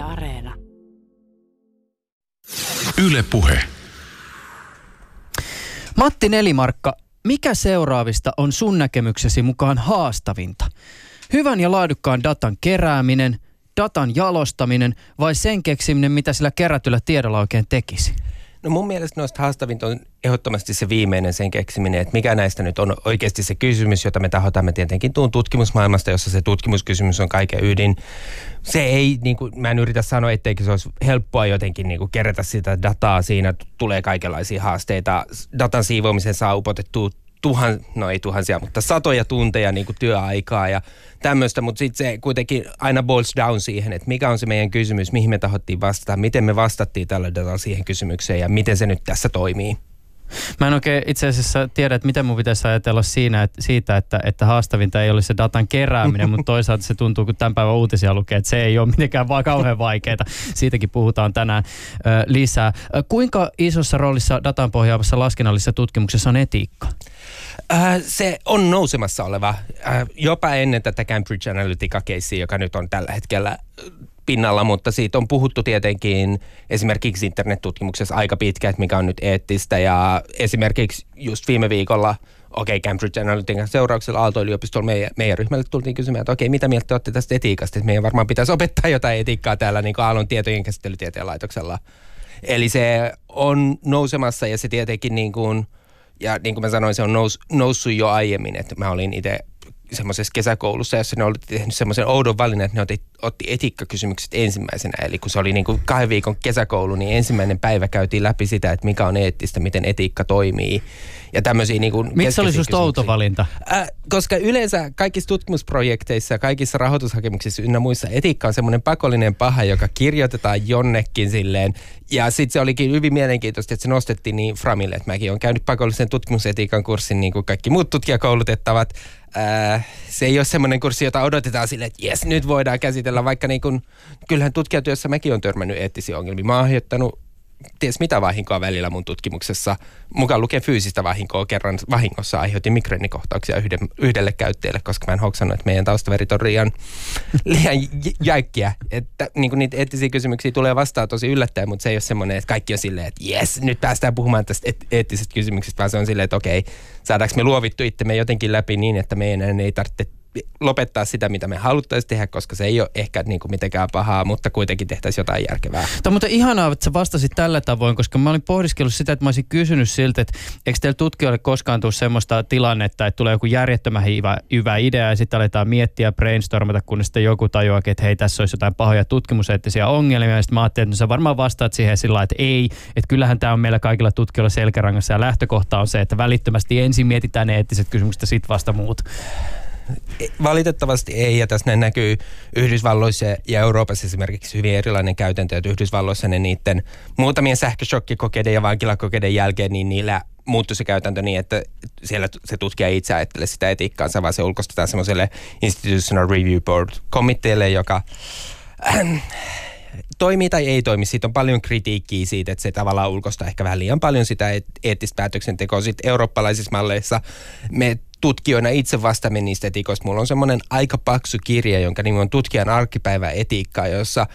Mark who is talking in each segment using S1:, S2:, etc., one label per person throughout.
S1: Yle Areena.
S2: Yle Puhe.
S3: Matti Nelimarkka, mikä seuraavista on sun näkemyksesi mukaan haastavinta? Hyvän ja laadukkaan datan kerääminen, datan jalostaminen vai sen keksiminen, mitä sillä kerätyllä tiedolla oikein tekisi?
S4: No mun mielestä noista haastavinta on ehdottomasti se viimeinen sen keksiminen, että mikä näistä nyt on oikeasti se kysymys, jota me tahotamme tietenkin tuun tutkimusmaailmasta, jossa se tutkimuskysymys on kaiken ydin. Se ei, niin kuin, mä en yritä sanoa, etteikö se olisi helppoa jotenkin niin kuin kerätä sitä dataa. Siinä tulee kaikenlaisia haasteita. Datan siivoamisen saa upotettua tuhan, no ei tuhansia, mutta satoja tunteja niin kuin työaikaa ja tämmöistä, mutta sitten se kuitenkin aina boils down siihen, että mikä on se meidän kysymys, mihin me tahottiin vastata, miten me vastattiin tällä datalla siihen kysymykseen ja miten se nyt tässä toimii.
S3: Mä en oikein itse asiassa tiedä, että miten mun pitäisi ajatella siinä, että, siitä, että, että haastavinta ei olisi se datan kerääminen, mutta toisaalta se tuntuu, kun tämän päivän uutisia lukee, että se ei ole mitenkään vaan kauhean vaikeaa. Siitäkin puhutaan tänään ö, lisää. Kuinka isossa roolissa datan pohjaavassa laskennallisessa tutkimuksessa on etiikka?
S4: Äh, se on nousemassa oleva, äh, jopa ennen tätä Cambridge Analytica-keissiä, joka nyt on tällä hetkellä pinnalla, mutta siitä on puhuttu tietenkin esimerkiksi internettutkimuksessa aika pitkä, että mikä on nyt eettistä ja esimerkiksi just viime viikolla okei, okay, Cambridge Analytica seurauksella Aalto-yliopistolla meidän, meidän ryhmälle tultiin kysymään, että okei, okay, mitä mieltä te olette tästä etiikasta, että meidän varmaan pitäisi opettaa jotain etiikkaa täällä niin Aallon tietojen käsittelytieteen laitoksella. Eli se on nousemassa ja se tietenkin niin kuin, ja niin kuin mä sanoin, se on nous, noussut jo aiemmin, että mä olin itse semmoisessa kesäkoulussa, jossa ne oli tehnyt semmoisen oudon valinnan, että ne otti, otti etiikkakysymykset ensimmäisenä. Eli kun se oli niin kuin kahden viikon kesäkoulu, niin ensimmäinen päivä käytiin läpi sitä, että mikä on eettistä, miten etiikka toimii. Ja tämmöisiä niin kuin
S3: Miksi se oli susta outo valinta?
S4: Äh, koska yleensä kaikissa tutkimusprojekteissa, kaikissa rahoitushakemuksissa ynnä muissa etiikka on semmoinen pakollinen paha, joka kirjoitetaan jonnekin silleen. Ja sitten se olikin hyvin mielenkiintoista, että se nostettiin niin framille, että mäkin olen käynyt pakollisen tutkimusetiikan kurssin niin kuin kaikki muut tutkijakoulutettavat. Äh, se ei ole semmoinen kurssi, jota odotetaan sille, että jes, nyt voidaan käsitellä, vaikka niin kun, kyllähän tutkijatyössä mäkin on törmännyt eettisiä ongelmia. Mä oon ties mitä vahinkoa välillä mun tutkimuksessa. Mukaan lukee fyysistä vahinkoa kerran vahingossa aiheutin migreenikohtauksia yhden, yhdelle käyttäjälle, koska mä en hoksannut, että meidän taustaverit on liian, liian jäykkiä. Että niin niitä eettisiä kysymyksiä tulee vastaan tosi yllättäen, mutta se ei ole semmoinen, että kaikki on silleen, että jes, nyt päästään puhumaan tästä eettisestä kysymyksestä, vaan se on silleen, että okei, saadaanko me luovittu itsemme jotenkin läpi niin, että meidän ei tarvitse lopettaa sitä, mitä me haluttaisiin tehdä, koska se ei ole ehkä niin kuin mitenkään pahaa, mutta kuitenkin tehtäisiin jotain järkevää.
S3: Tämä on mutta ihanaa, että sä vastasit tällä tavoin, koska mä olin pohdiskellut sitä, että mä olisin kysynyt siltä, että eikö teillä tutkijoille koskaan tule semmoista tilannetta, että tulee joku järjettömän hyvä, hyvä idea ja sitten aletaan miettiä, brainstormata, kun sitten joku tajuaa, että hei, tässä olisi jotain pahoja tutkimuseettisiä ongelmia. Ja sitten mä ajattelin, että no sä varmaan vastaat siihen sillä että ei, että kyllähän tämä on meillä kaikilla tutkijoilla selkärangassa ja lähtökohta on se, että välittömästi ensin mietitään ne eettiset kysymykset ja sitten vasta muut.
S4: Valitettavasti ei, ja tässä näkyy Yhdysvalloissa ja Euroopassa esimerkiksi hyvin erilainen käytäntö, että Yhdysvalloissa ne niiden muutamien sähköshokkikokeiden ja vankilakokeiden jälkeen, niin niillä muuttui se käytäntö niin, että siellä se tutkija itse ajattelee sitä etiikkaansa, vaan se ulkostetaan semmoiselle Institutional Review Board komiteelle, joka äh, toimii tai ei toimi. Siitä on paljon kritiikkiä siitä, että se tavallaan ulkosta ehkä vähän liian paljon sitä eettistä päätöksentekoa. Sitten eurooppalaisissa malleissa me tutkijoina itse vastaamme niistä etikoista. Mulla on semmoinen aika paksu kirja, jonka nimi on Tutkijan arkipäivä etiikkaa, jossa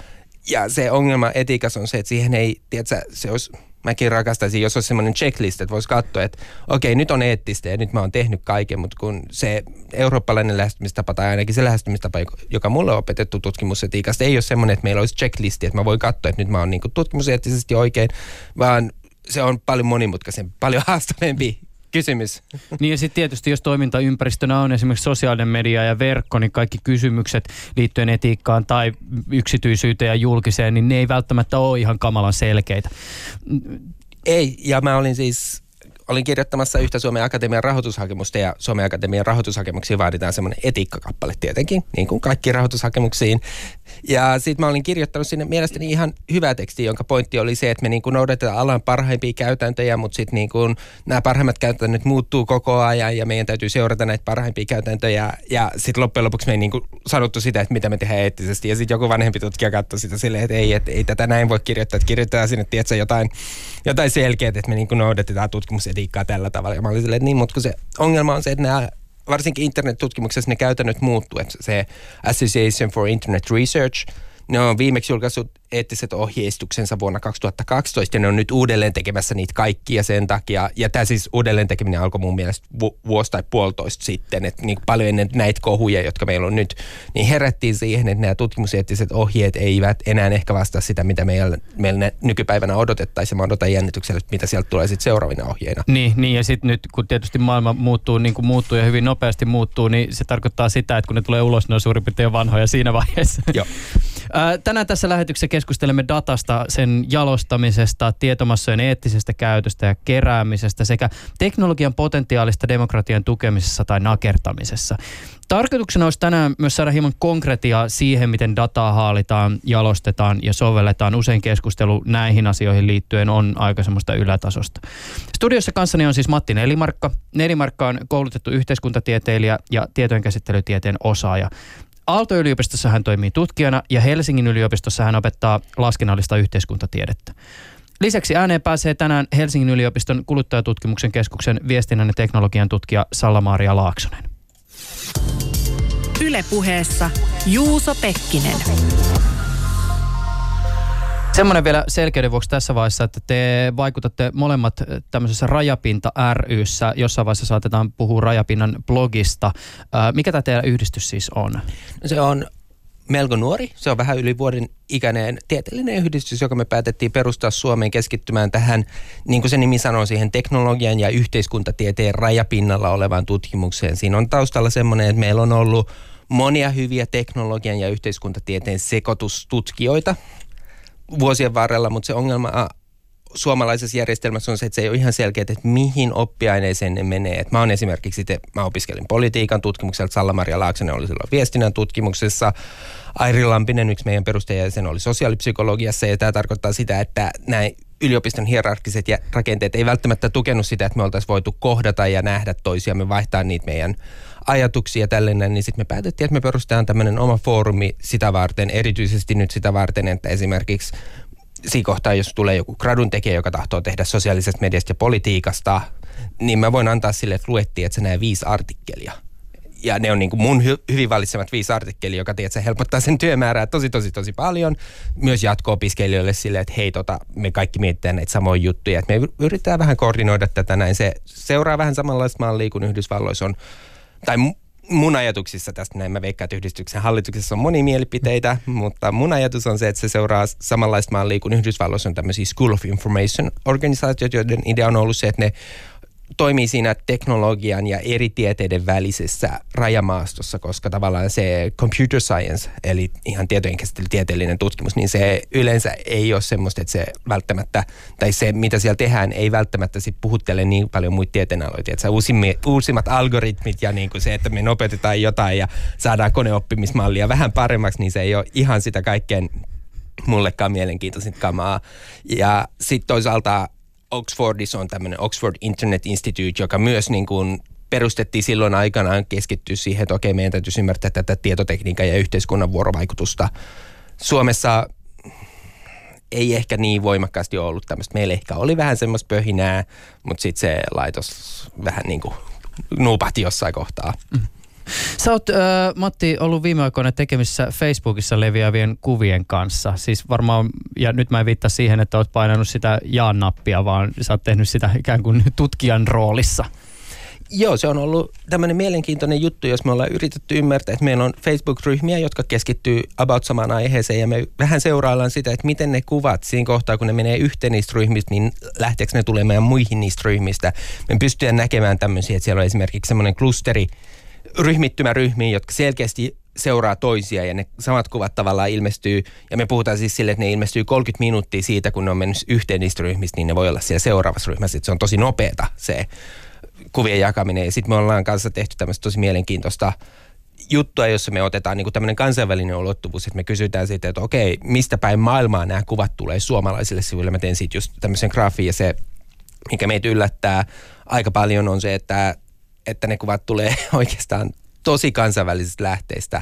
S4: ja se ongelma etiikassa on se, että siihen ei, tiedätkö, se olisi, mäkin rakastaisin, jos olisi semmoinen checklist, että voisi katsoa, että okei, okay, nyt on eettistä ja nyt mä oon tehnyt kaiken, mutta kun se eurooppalainen lähestymistapa tai ainakin se lähestymistapa, joka mulle on opetettu tutkimusetiikasta, ei ole semmoinen, että meillä olisi checklisti, että mä voin katsoa, että nyt mä oon niin tutkimuseettisesti oikein, vaan se on paljon monimutkaisempi, paljon haastavampi kysymys.
S3: Niin ja sitten tietysti, jos toimintaympäristönä on esimerkiksi sosiaalinen media ja verkko, niin kaikki kysymykset liittyen etiikkaan tai yksityisyyteen ja julkiseen, niin ne ei välttämättä ole ihan kamalan selkeitä.
S4: Ei, ja mä olin siis olin kirjoittamassa yhtä Suomen Akatemian rahoitushakemusta ja Suomen Akatemian rahoitushakemuksiin vaaditaan semmoinen etiikkakappale tietenkin, niin kuin kaikki rahoitushakemuksiin. Ja sitten mä olin kirjoittanut sinne mielestäni ihan hyvä teksti, jonka pointti oli se, että me niin kuin noudatetaan alan parhaimpia käytäntöjä, mutta sitten niin kuin nämä parhaimmat käytännöt muuttuu koko ajan ja meidän täytyy seurata näitä parhaimpia käytäntöjä. Ja sitten loppujen lopuksi me ei niin kuin sanottu sitä, että mitä me tehdään eettisesti. Ja sitten joku vanhempi tutkija katsoi sitä silleen, että ei, että ei tätä näin voi kirjoittaa, että kirjoitetaan sinne tiedätkö, jotain, jotain selkeää, että me niin kuin noudatetaan tutkimusetiikkaa tällä tavalla. Ja mä olin silleen, että niin, mutta kun se ongelma on se, että nämä varsinkin internet-tutkimuksessa ne käytännöt muuttuu. Että se Association for Internet Research, ne on viimeksi julkaissut eettiset ohjeistuksensa vuonna 2012 ja ne on nyt uudelleen tekemässä niitä kaikkia sen takia. Ja tämä siis uudelleen tekeminen alkoi mun mielestä vu- vuosi tai puolitoista sitten, että niin paljon ennen näitä kohuja, jotka meillä on nyt, niin herättiin siihen, että nämä tutkimuseettiset ohjeet eivät enää ehkä vastaa sitä, mitä meillä, meillä nykypäivänä odotettaisiin. Mä odotan jännityksellä, että mitä sieltä tulee sitten seuraavina ohjeina.
S3: Niin, niin ja sitten nyt kun tietysti maailma muuttuu niin kuin muuttuu ja hyvin nopeasti muuttuu, niin se tarkoittaa sitä, että kun ne tulee ulos, ne on suurin piirtein vanhoja siinä vaiheessa.
S4: Joo.
S3: Tänään tässä lähetyksessä keskustelemme datasta, sen jalostamisesta, tietomassojen eettisestä käytöstä ja keräämisestä sekä teknologian potentiaalista demokratian tukemisessa tai nakertamisessa. Tarkoituksena olisi tänään myös saada hieman konkretiaa siihen, miten dataa haalitaan, jalostetaan ja sovelletaan. Usein keskustelu näihin asioihin liittyen on aika semmoista ylätasosta. Studiossa kanssani on siis Matti Nelimarkka. Nelimarkka on koulutettu yhteiskuntatieteilijä ja tietojenkäsittelytieteen osaaja. Aalto-yliopistossa hän toimii tutkijana ja Helsingin yliopistossa hän opettaa laskennallista yhteiskuntatiedettä. Lisäksi ääneen pääsee tänään Helsingin yliopiston kuluttajatutkimuksen keskuksen viestinnän ja teknologian tutkija Salla-Maaria Laaksonen.
S1: Ylepuheessa Juuso Pekkinen.
S3: Semmoinen vielä selkeyden vuoksi tässä vaiheessa, että te vaikutatte molemmat tämmöisessä Rajapinta ryssä. Jossain vaiheessa saatetaan puhua Rajapinnan blogista. Mikä tämä teidän yhdistys siis on?
S4: Se on melko nuori. Se on vähän yli vuoden ikäinen tieteellinen yhdistys, joka me päätettiin perustaa Suomeen keskittymään tähän, niin kuin se nimi sanoo, siihen teknologian ja yhteiskuntatieteen rajapinnalla olevaan tutkimukseen. Siinä on taustalla semmoinen, että meillä on ollut monia hyviä teknologian ja yhteiskuntatieteen sekoitustutkijoita vuosien varrella, mutta se ongelma suomalaisessa järjestelmässä on se, että se ei ole ihan selkeä, että mihin oppiaineeseen ne menee. Et mä oon esimerkiksi, te, mä opiskelin politiikan tutkimukselta, Salla-Maria Laaksonen oli silloin viestinnän tutkimuksessa, Airi Lampinen, yksi meidän perustajajäsen, oli sosiaalipsykologiassa, ja tämä tarkoittaa sitä, että näin yliopiston hierarkiset rakenteet ei välttämättä tukenut sitä, että me oltaisiin voitu kohdata ja nähdä toisiamme, vaihtaa niitä meidän ajatuksia tällainen, niin sitten me päätettiin, että me perustetaan tämmöinen oma foorumi sitä varten, erityisesti nyt sitä varten, että esimerkiksi siinä kohtaa, jos tulee joku gradun tekijä, joka tahtoo tehdä sosiaalisesta mediasta ja politiikasta, niin mä voin antaa sille, että luettiin, että se näe viisi artikkelia. Ja ne on niin kuin mun hy- hyvin valitsemat viisi artikkelia, joka tiedät, se helpottaa sen työmäärää tosi, tosi, tosi paljon. Myös jatko-opiskelijoille sille, että hei, tota, me kaikki mietitään näitä samoja juttuja. Että me yritetään vähän koordinoida tätä näin. Se seuraa vähän samanlaista mallia kuin Yhdysvalloissa on, tai mun ajatuksissa tästä näin, mä veikkaan, että yhdistyksen hallituksessa on moni mielipiteitä, mutta mun ajatus on se, että se seuraa samanlaista mallia kuin Yhdysvalloissa on tämmöisiä School of Information organisaatiot, joiden idea on ollut se, että ne toimii siinä teknologian ja eri tieteiden välisessä rajamaastossa, koska tavallaan se computer science, eli ihan tietojen tieteellinen tutkimus, niin se yleensä ei ole semmoista, että se välttämättä, tai se mitä siellä tehdään, ei välttämättä sit puhuttele niin paljon muita tieteenaloita. Että uusimmat algoritmit ja niin kuin se, että me nopeutetaan jotain ja saadaan koneoppimismallia vähän paremmaksi, niin se ei ole ihan sitä kaikkein mullekaan mielenkiintoisinta kamaa. Ja sitten toisaalta Oxfordissa on tämmöinen Oxford Internet Institute, joka myös niin kuin perustettiin silloin aikanaan keskittyä siihen, että okei, meidän täytyisi ymmärtää tätä tietotekniikan ja yhteiskunnan vuorovaikutusta. Suomessa ei ehkä niin voimakkaasti ollut tämmöistä. Meillä ehkä oli vähän semmoista pöhinää, mutta sitten se laitos vähän niin kuin nuupahti jossain kohtaa. Mm.
S3: Sä oot, äh, Matti, ollut viime aikoina tekemisissä Facebookissa leviävien kuvien kanssa. Siis varmaan, ja nyt mä en viittaa siihen, että oot painanut sitä jaan-nappia, vaan sä oot tehnyt sitä ikään kuin tutkijan roolissa.
S4: Joo, se on ollut tämmöinen mielenkiintoinen juttu, jos me ollaan yritetty ymmärtää, että meillä on Facebook-ryhmiä, jotka keskittyy about samaan aiheeseen ja me vähän seuraillaan sitä, että miten ne kuvat siinä kohtaa, kun ne menee yhteen niistä ryhmistä, niin lähteekö ne tulemaan muihin niistä ryhmistä. Me pystytään näkemään tämmöisiä, että siellä on esimerkiksi semmoinen klusteri, ryhmittymä ryhmiin, jotka selkeästi seuraa toisia ja ne samat kuvat tavallaan ilmestyy. Ja me puhutaan siis sille, että ne ilmestyy 30 minuuttia siitä, kun ne on mennyt yhteen niistä ryhmistä, niin ne voi olla siellä seuraavassa ryhmässä. Että se on tosi nopeata se kuvien jakaminen. Ja sitten me ollaan kanssa tehty tämmöistä tosi mielenkiintoista juttua, jossa me otetaan niin tämmöinen kansainvälinen ulottuvuus, että me kysytään siitä, että okei, mistä päin maailmaa nämä kuvat tulee suomalaisille sivuille. Mä teen siitä just tämmöisen graafiin ja se, mikä meitä yllättää aika paljon on se, että että ne kuvat tulee oikeastaan tosi kansainvälisistä lähteistä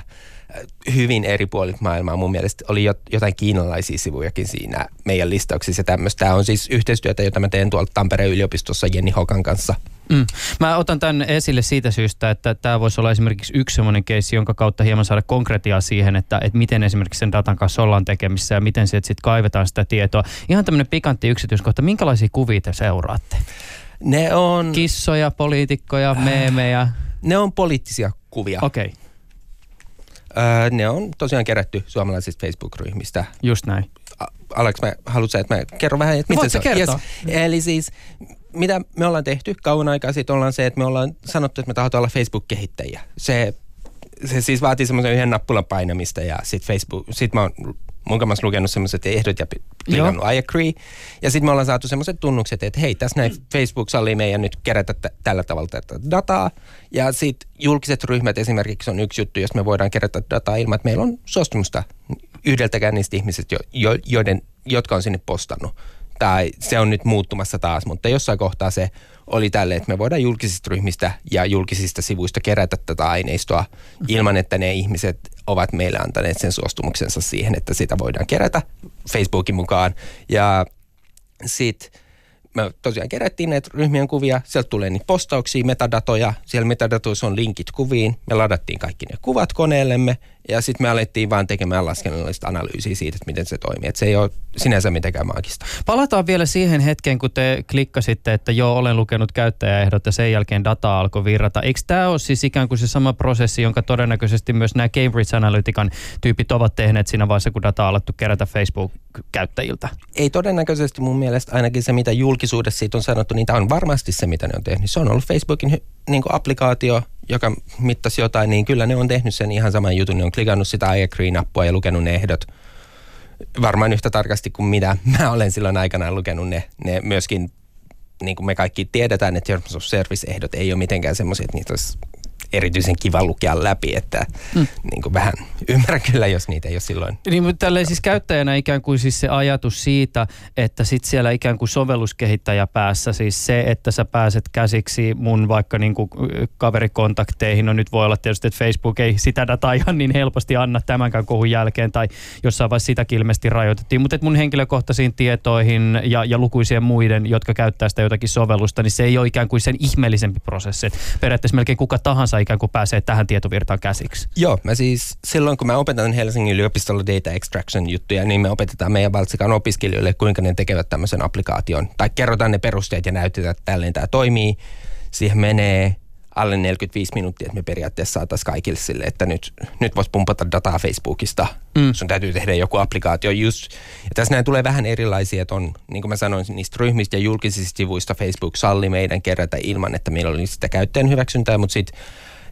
S4: hyvin eri puolit maailmaa. Mun mielestä oli jotain kiinalaisia sivujakin siinä meidän listauksissa ja tämmöistä. Tämä on siis yhteistyötä, jota mä teen tuolta Tampereen yliopistossa Jenni Hokan kanssa –
S3: Mm. Mä otan tämän esille siitä syystä, että tämä voisi olla esimerkiksi yksi sellainen keissi, jonka kautta hieman saada konkretiaa siihen, että, että miten esimerkiksi sen datan kanssa ollaan tekemissä ja miten sieltä sitten kaivetaan sitä tietoa. Ihan tämmöinen pikantti yksityiskohta. Minkälaisia kuvia te seuraatte?
S4: Ne on...
S3: Kissoja, poliitikkoja, meemejä?
S4: Ne on poliittisia kuvia.
S3: Okei. Okay.
S4: Öö, ne on tosiaan kerätty suomalaisista Facebook-ryhmistä.
S3: Just näin.
S4: Aleks, mä haluatko, että mä kerron vähän, että
S3: mitä se on? Yes.
S4: Eli siis mitä me ollaan tehty kauan aikaa sitten ollaan se, että me ollaan sanottu, että me tahdotaan olla Facebook-kehittäjiä. Se, se siis vaatii semmoisen yhden nappulan painamista ja sitten Facebook, sit mä oon mun kanssa lukenut semmoiset ehdot ja klikannut I agree. Ja sitten me ollaan saatu semmoiset tunnukset, että hei, tässä näin Facebook sallii meidän nyt kerätä t- tällä tavalla tätä dataa. Ja sitten julkiset ryhmät esimerkiksi on yksi juttu, jos me voidaan kerätä dataa ilman, että meillä on suostumusta yhdeltäkään niistä ihmisistä, jo, jo, joiden, jotka on sinne postannut tai se on nyt muuttumassa taas, mutta jossain kohtaa se oli tälle, että me voidaan julkisista ryhmistä ja julkisista sivuista kerätä tätä aineistoa ilman, että ne ihmiset ovat meille antaneet sen suostumuksensa siihen, että sitä voidaan kerätä Facebookin mukaan. Ja sitten me tosiaan kerättiin näitä ryhmien kuvia, sieltä tulee niitä postauksia, metadatoja, siellä metadatoissa on linkit kuviin, me ladattiin kaikki ne kuvat koneellemme ja sitten me alettiin vaan tekemään laskennallista analyysiä siitä, että miten se toimii. Että se ei ole sinänsä mitenkään maagista.
S3: Palataan vielä siihen hetkeen, kun te klikkasitte, että joo, olen lukenut käyttäjäehdot ja sen jälkeen data alkoi virrata. Eikö tämä ole siis ikään kuin se sama prosessi, jonka todennäköisesti myös nämä Cambridge Analytican tyypit ovat tehneet siinä vaiheessa, kun data on alettu kerätä Facebook-käyttäjiltä?
S4: Ei todennäköisesti mun mielestä ainakin se, mitä julkisuudessa siitä on sanottu, niin tämä on varmasti se, mitä ne on tehnyt. Se on ollut Facebookin niin applikaatio, joka mittasi jotain, niin kyllä ne on tehnyt sen ihan saman jutun. Ne on klikannut sitä I agree-nappua ja lukenut ne ehdot varmaan yhtä tarkasti kuin mitä mä olen silloin aikanaan lukenut ne, ne myöskin niin kuin me kaikki tiedetään, että Terms of Service-ehdot ei ole mitenkään semmoisia, että niitä olisi erityisen kiva lukea läpi, että mm. niin kuin vähän ymmärrän kyllä, jos niitä ei ole silloin.
S3: Niin, mutta tälleen siis käyttäjänä ikään kuin siis se ajatus siitä, että sit siellä ikään kuin sovelluskehittäjä päässä, siis se, että sä pääset käsiksi mun vaikka niin kuin kaverikontakteihin, no nyt voi olla tietysti, että Facebook ei sitä dataa ihan niin helposti anna tämänkään kohun jälkeen, tai jossain vaiheessa sitäkin ilmeisesti rajoitettiin, mutta mun henkilökohtaisiin tietoihin ja, ja lukuisien muiden, jotka käyttää sitä jotakin sovellusta, niin se ei ole ikään kuin sen ihmeellisempi prosessi. Että periaatteessa melkein kuka tahansa ikään kuin pääsee tähän tietovirtaan käsiksi?
S4: Joo, mä siis silloin kun mä opetan Helsingin yliopistolla data extraction juttuja, niin me opetetaan meidän Valtsikan opiskelijoille, kuinka ne tekevät tämmöisen applikaation. Tai kerrotaan ne perusteet ja näytetään, että tälleen tämä toimii. Siihen menee alle 45 minuuttia, että me periaatteessa saataisiin kaikille sille, että nyt, nyt voisi pumpata dataa Facebookista. Mm. Sun täytyy tehdä joku applikaatio just. Ja tässä näin tulee vähän erilaisia, että on, niin kuin mä sanoin, niistä ryhmistä ja julkisista sivuista Facebook salli meidän kerätä ilman, että meillä oli sitä käyttäjän hyväksyntää, mutta sitten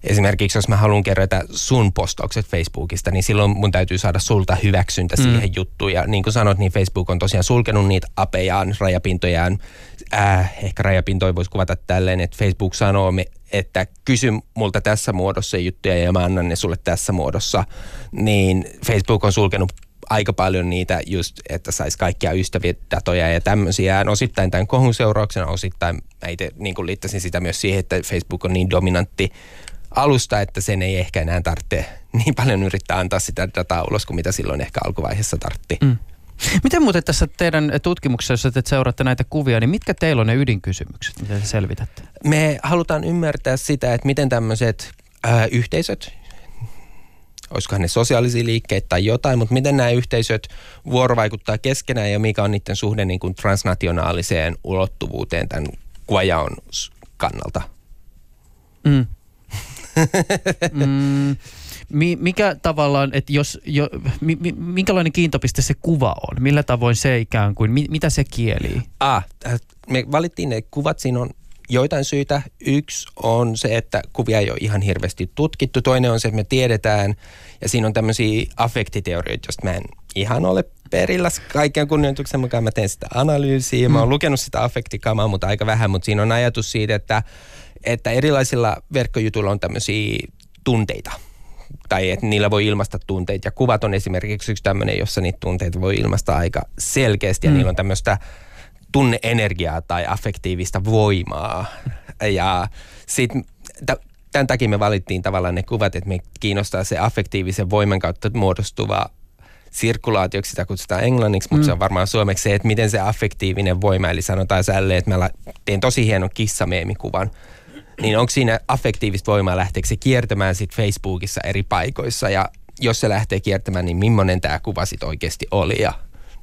S4: esimerkiksi jos mä haluan kerätä sun postaukset Facebookista, niin silloin mun täytyy saada sulta hyväksyntä mm. siihen juttuun. Ja niin kuin sanoit, niin Facebook on tosiaan sulkenut niitä apejaan, rajapintojaan. Äh, ehkä rajapintoja voisi kuvata tälleen, että Facebook sanoo, että kysy multa tässä muodossa juttuja ja mä annan ne sulle tässä muodossa. Niin Facebook on sulkenut aika paljon niitä just, että saisi kaikkia ystäviä datoja ja tämmöisiä. Osittain tämän kohun seurauksena, osittain mä itse niin liittäisin sitä myös siihen, että Facebook on niin dominantti alusta, että sen ei ehkä enää tarvitse niin paljon yrittää antaa sitä dataa ulos kuin mitä silloin ehkä alkuvaiheessa tartti. Mm.
S3: Miten muuten tässä teidän tutkimuksessa, jos te seuraatte näitä kuvia, niin mitkä teillä on ne ydinkysymykset, mitä te selvitätte?
S4: Me halutaan ymmärtää sitä, että miten tämmöiset äh, yhteisöt, olisikohan ne sosiaalisia liikkeitä tai jotain, mutta miten nämä yhteisöt vuorovaikuttaa keskenään ja mikä on niiden suhde niin kuin transnationaaliseen ulottuvuuteen tämän kuvajaon kannalta.
S3: Mm. mm, mikä tavallaan, että jos, jo, mi, mi, minkälainen kiintopiste se kuva on? Millä tavoin se ikään kuin, mi, mitä se kieli?
S4: Ah, äh, me valittiin ne kuvat, siinä on joitain syitä. Yksi on se, että kuvia ei ole ihan hirveästi tutkittu. Toinen on se, että me tiedetään, ja siinä on tämmöisiä affektiteorioita, joista mä en ihan ole perillä kaiken kunnioituksen mukaan. Mä teen sitä analyysiä, mä oon mm. lukenut sitä affektikamaa, mutta aika vähän, mutta siinä on ajatus siitä, että että erilaisilla verkkojutuilla on tämmöisiä tunteita tai että niillä voi ilmaista tunteita. Ja kuvat on esimerkiksi yksi tämmöinen, jossa niitä tunteita voi ilmaista aika selkeästi ja mm. niillä on tämmöistä tunneenergiaa tai affektiivista voimaa. Ja sitten tämän takia me valittiin tavallaan ne kuvat, että me kiinnostaa se affektiivisen voiman kautta muodostuva sirkulaatioksi, sitä kutsutaan englanniksi, mutta mm. se on varmaan suomeksi se, että miten se affektiivinen voima, eli sanotaan sälle, että mä teen tosi hienon kissameemikuvan, niin onko siinä affektiivista voimaa, lähteekö se kiertämään sitten Facebookissa eri paikoissa ja jos se lähtee kiertämään, niin millainen tämä kuva sitten oikeasti oli ja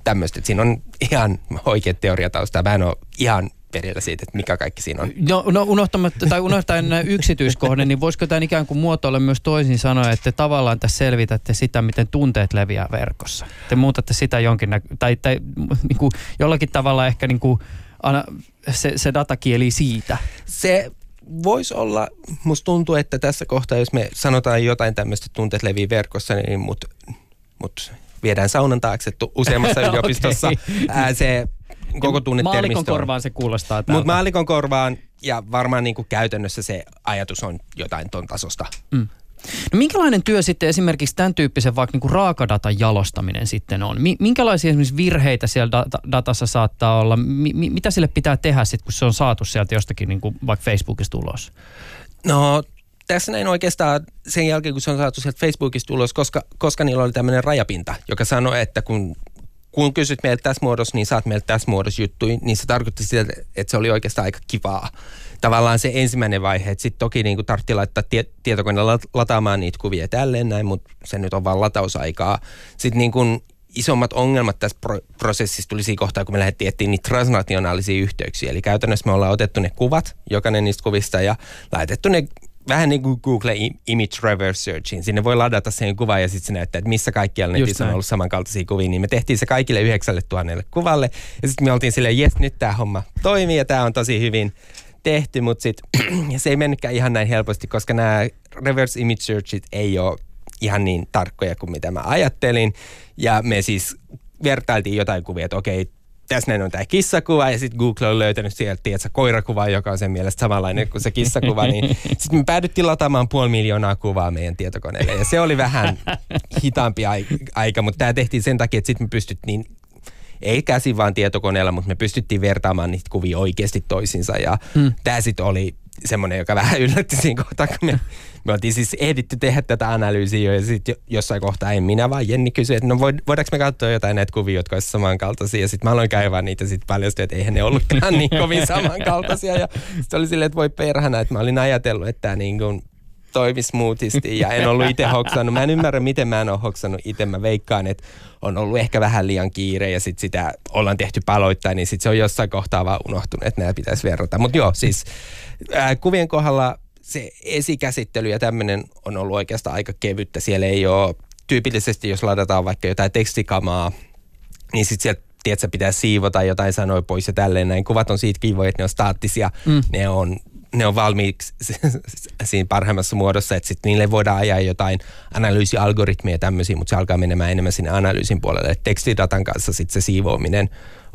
S4: tämmöistä. Siinä on ihan oikea teoriatausta. Mä en ole ihan perillä siitä, että mikä kaikki siinä on.
S3: No, no unohtamatta, tai unohtaen yksityiskohden, niin voisiko tämä ikään kuin muotoilla myös toisin sanoa, että te tavallaan tässä selvitätte sitä, miten tunteet leviää verkossa. Te muutatte sitä jonkin, nä- tai, tai niin kuin, jollakin tavalla ehkä niin kuin, ana, se, se datakieli siitä.
S4: Se voisi olla, musta tuntuu, että tässä kohtaa, jos me sanotaan jotain tämmöistä tunteet leviää verkossa, niin mut, mut viedään saunan taakse useammassa yliopistossa. okay. Ää, se koko tunnetermisto
S3: Maalikon korvaan se kuulostaa
S4: Mutta maalikon korvaan ja varmaan niin kuin käytännössä se ajatus on jotain ton tasosta. Mm.
S3: No minkälainen työ sitten esimerkiksi tämän tyyppisen vaikka niin kuin raakadatan jalostaminen sitten on? Minkälaisia esimerkiksi virheitä siellä data- datassa saattaa olla? Mi- mitä sille pitää tehdä sitten, kun se on saatu sieltä jostakin niin kuin vaikka Facebookista ulos?
S4: No tässä näin oikeastaan sen jälkeen, kun se on saatu sieltä Facebookista ulos, koska, koska niillä oli tämmöinen rajapinta, joka sanoi, että kun kun kysyt meiltä tässä muodossa, niin saat meiltä tässä muodossa juttuja, niin se tarkoitti sitä, että se oli oikeastaan aika kivaa. Tavallaan se ensimmäinen vaihe, että sitten toki niin tarvittiin laittaa tie, tietokoneella lataamaan niitä kuvia tälleen näin, mutta se nyt on vaan latausaikaa. Sitten niin kuin isommat ongelmat tässä pro- prosessissa tuli siinä kohtaa, kun me lähdettiin etsiä niitä transnationaalisia yhteyksiä. Eli käytännössä me ollaan otettu ne kuvat, jokainen niistä kuvista, ja laitettu ne vähän niin kuin Google Image Reverse Searchiin. Sinne voi ladata sen kuvan ja sitten se näyttää, että missä kaikkialla netissä on ollut samankaltaisia kuvia. Niin me tehtiin se kaikille 9000 kuvalle. Ja sitten me oltiin silleen, jes, nyt tämä homma toimii ja tämä on tosi hyvin tehty, mutta sit, se ei mennytkään ihan näin helposti, koska nämä reverse image searchit ei ole ihan niin tarkkoja kuin mitä mä ajattelin. Ja me siis vertailtiin jotain kuvia, että okei, tässä näin on tämä kissakuva ja sitten Google on löytänyt sieltä, tiedätkö, koirakuva, joka on sen mielestä samanlainen kuin se kissakuva, niin sitten me päädyttiin lataamaan puoli miljoonaa kuvaa meidän tietokoneelle ja se oli vähän hitaampi aika, mutta tämä tehtiin sen takia, että sitten me pystyttiin ei käsin vaan tietokoneella, mutta me pystyttiin vertaamaan niitä kuvia oikeasti toisinsa ja hmm. tämä sitten oli semmoinen, joka vähän yllätti siinä kohtaa, kun me, me oltiin siis ehditty tehdä tätä analyysiä ja sitten jossain kohtaa en minä vaan Jenni kysyi, että no voidaanko me katsoa jotain näitä kuvia, jotka olisivat samankaltaisia? Ja sitten mä aloin kaivaa niitä sitten paljon, että eihän ne ollutkaan niin kovin samankaltaisia. Ja sitten oli silleen, että voi perhana, että mä olin ajatellut, että tämä niin kuin toimi smoothisti ja en ollut itse hoksannut. Mä en ymmärrä, miten mä en ole hoksannut itse. Mä veikkaan, että on ollut ehkä vähän liian kiire ja sitten sitä ollaan tehty paloittain, niin sitten se on jossain kohtaa vaan unohtunut, että nämä pitäisi verrata. Mutta joo, siis ää, kuvien kohdalla se esikäsittely ja tämmöinen on ollut oikeastaan aika kevyttä. Siellä ei ole tyypillisesti, jos ladataan vaikka jotain tekstikamaa, niin sitten sieltä tiedätkö, pitää siivota jotain sanoja pois ja tälleen näin. Kuvat on siitä kivoja, että ne on staattisia. Mm. Ne on ne on valmiiksi siinä parhaimmassa muodossa, että sitten niille voidaan ajaa jotain analyysialgoritmeja ja tämmöisiä, mutta se alkaa menemään enemmän sinne analyysin puolelle. Et tekstidatan kanssa sitten se siivoaminen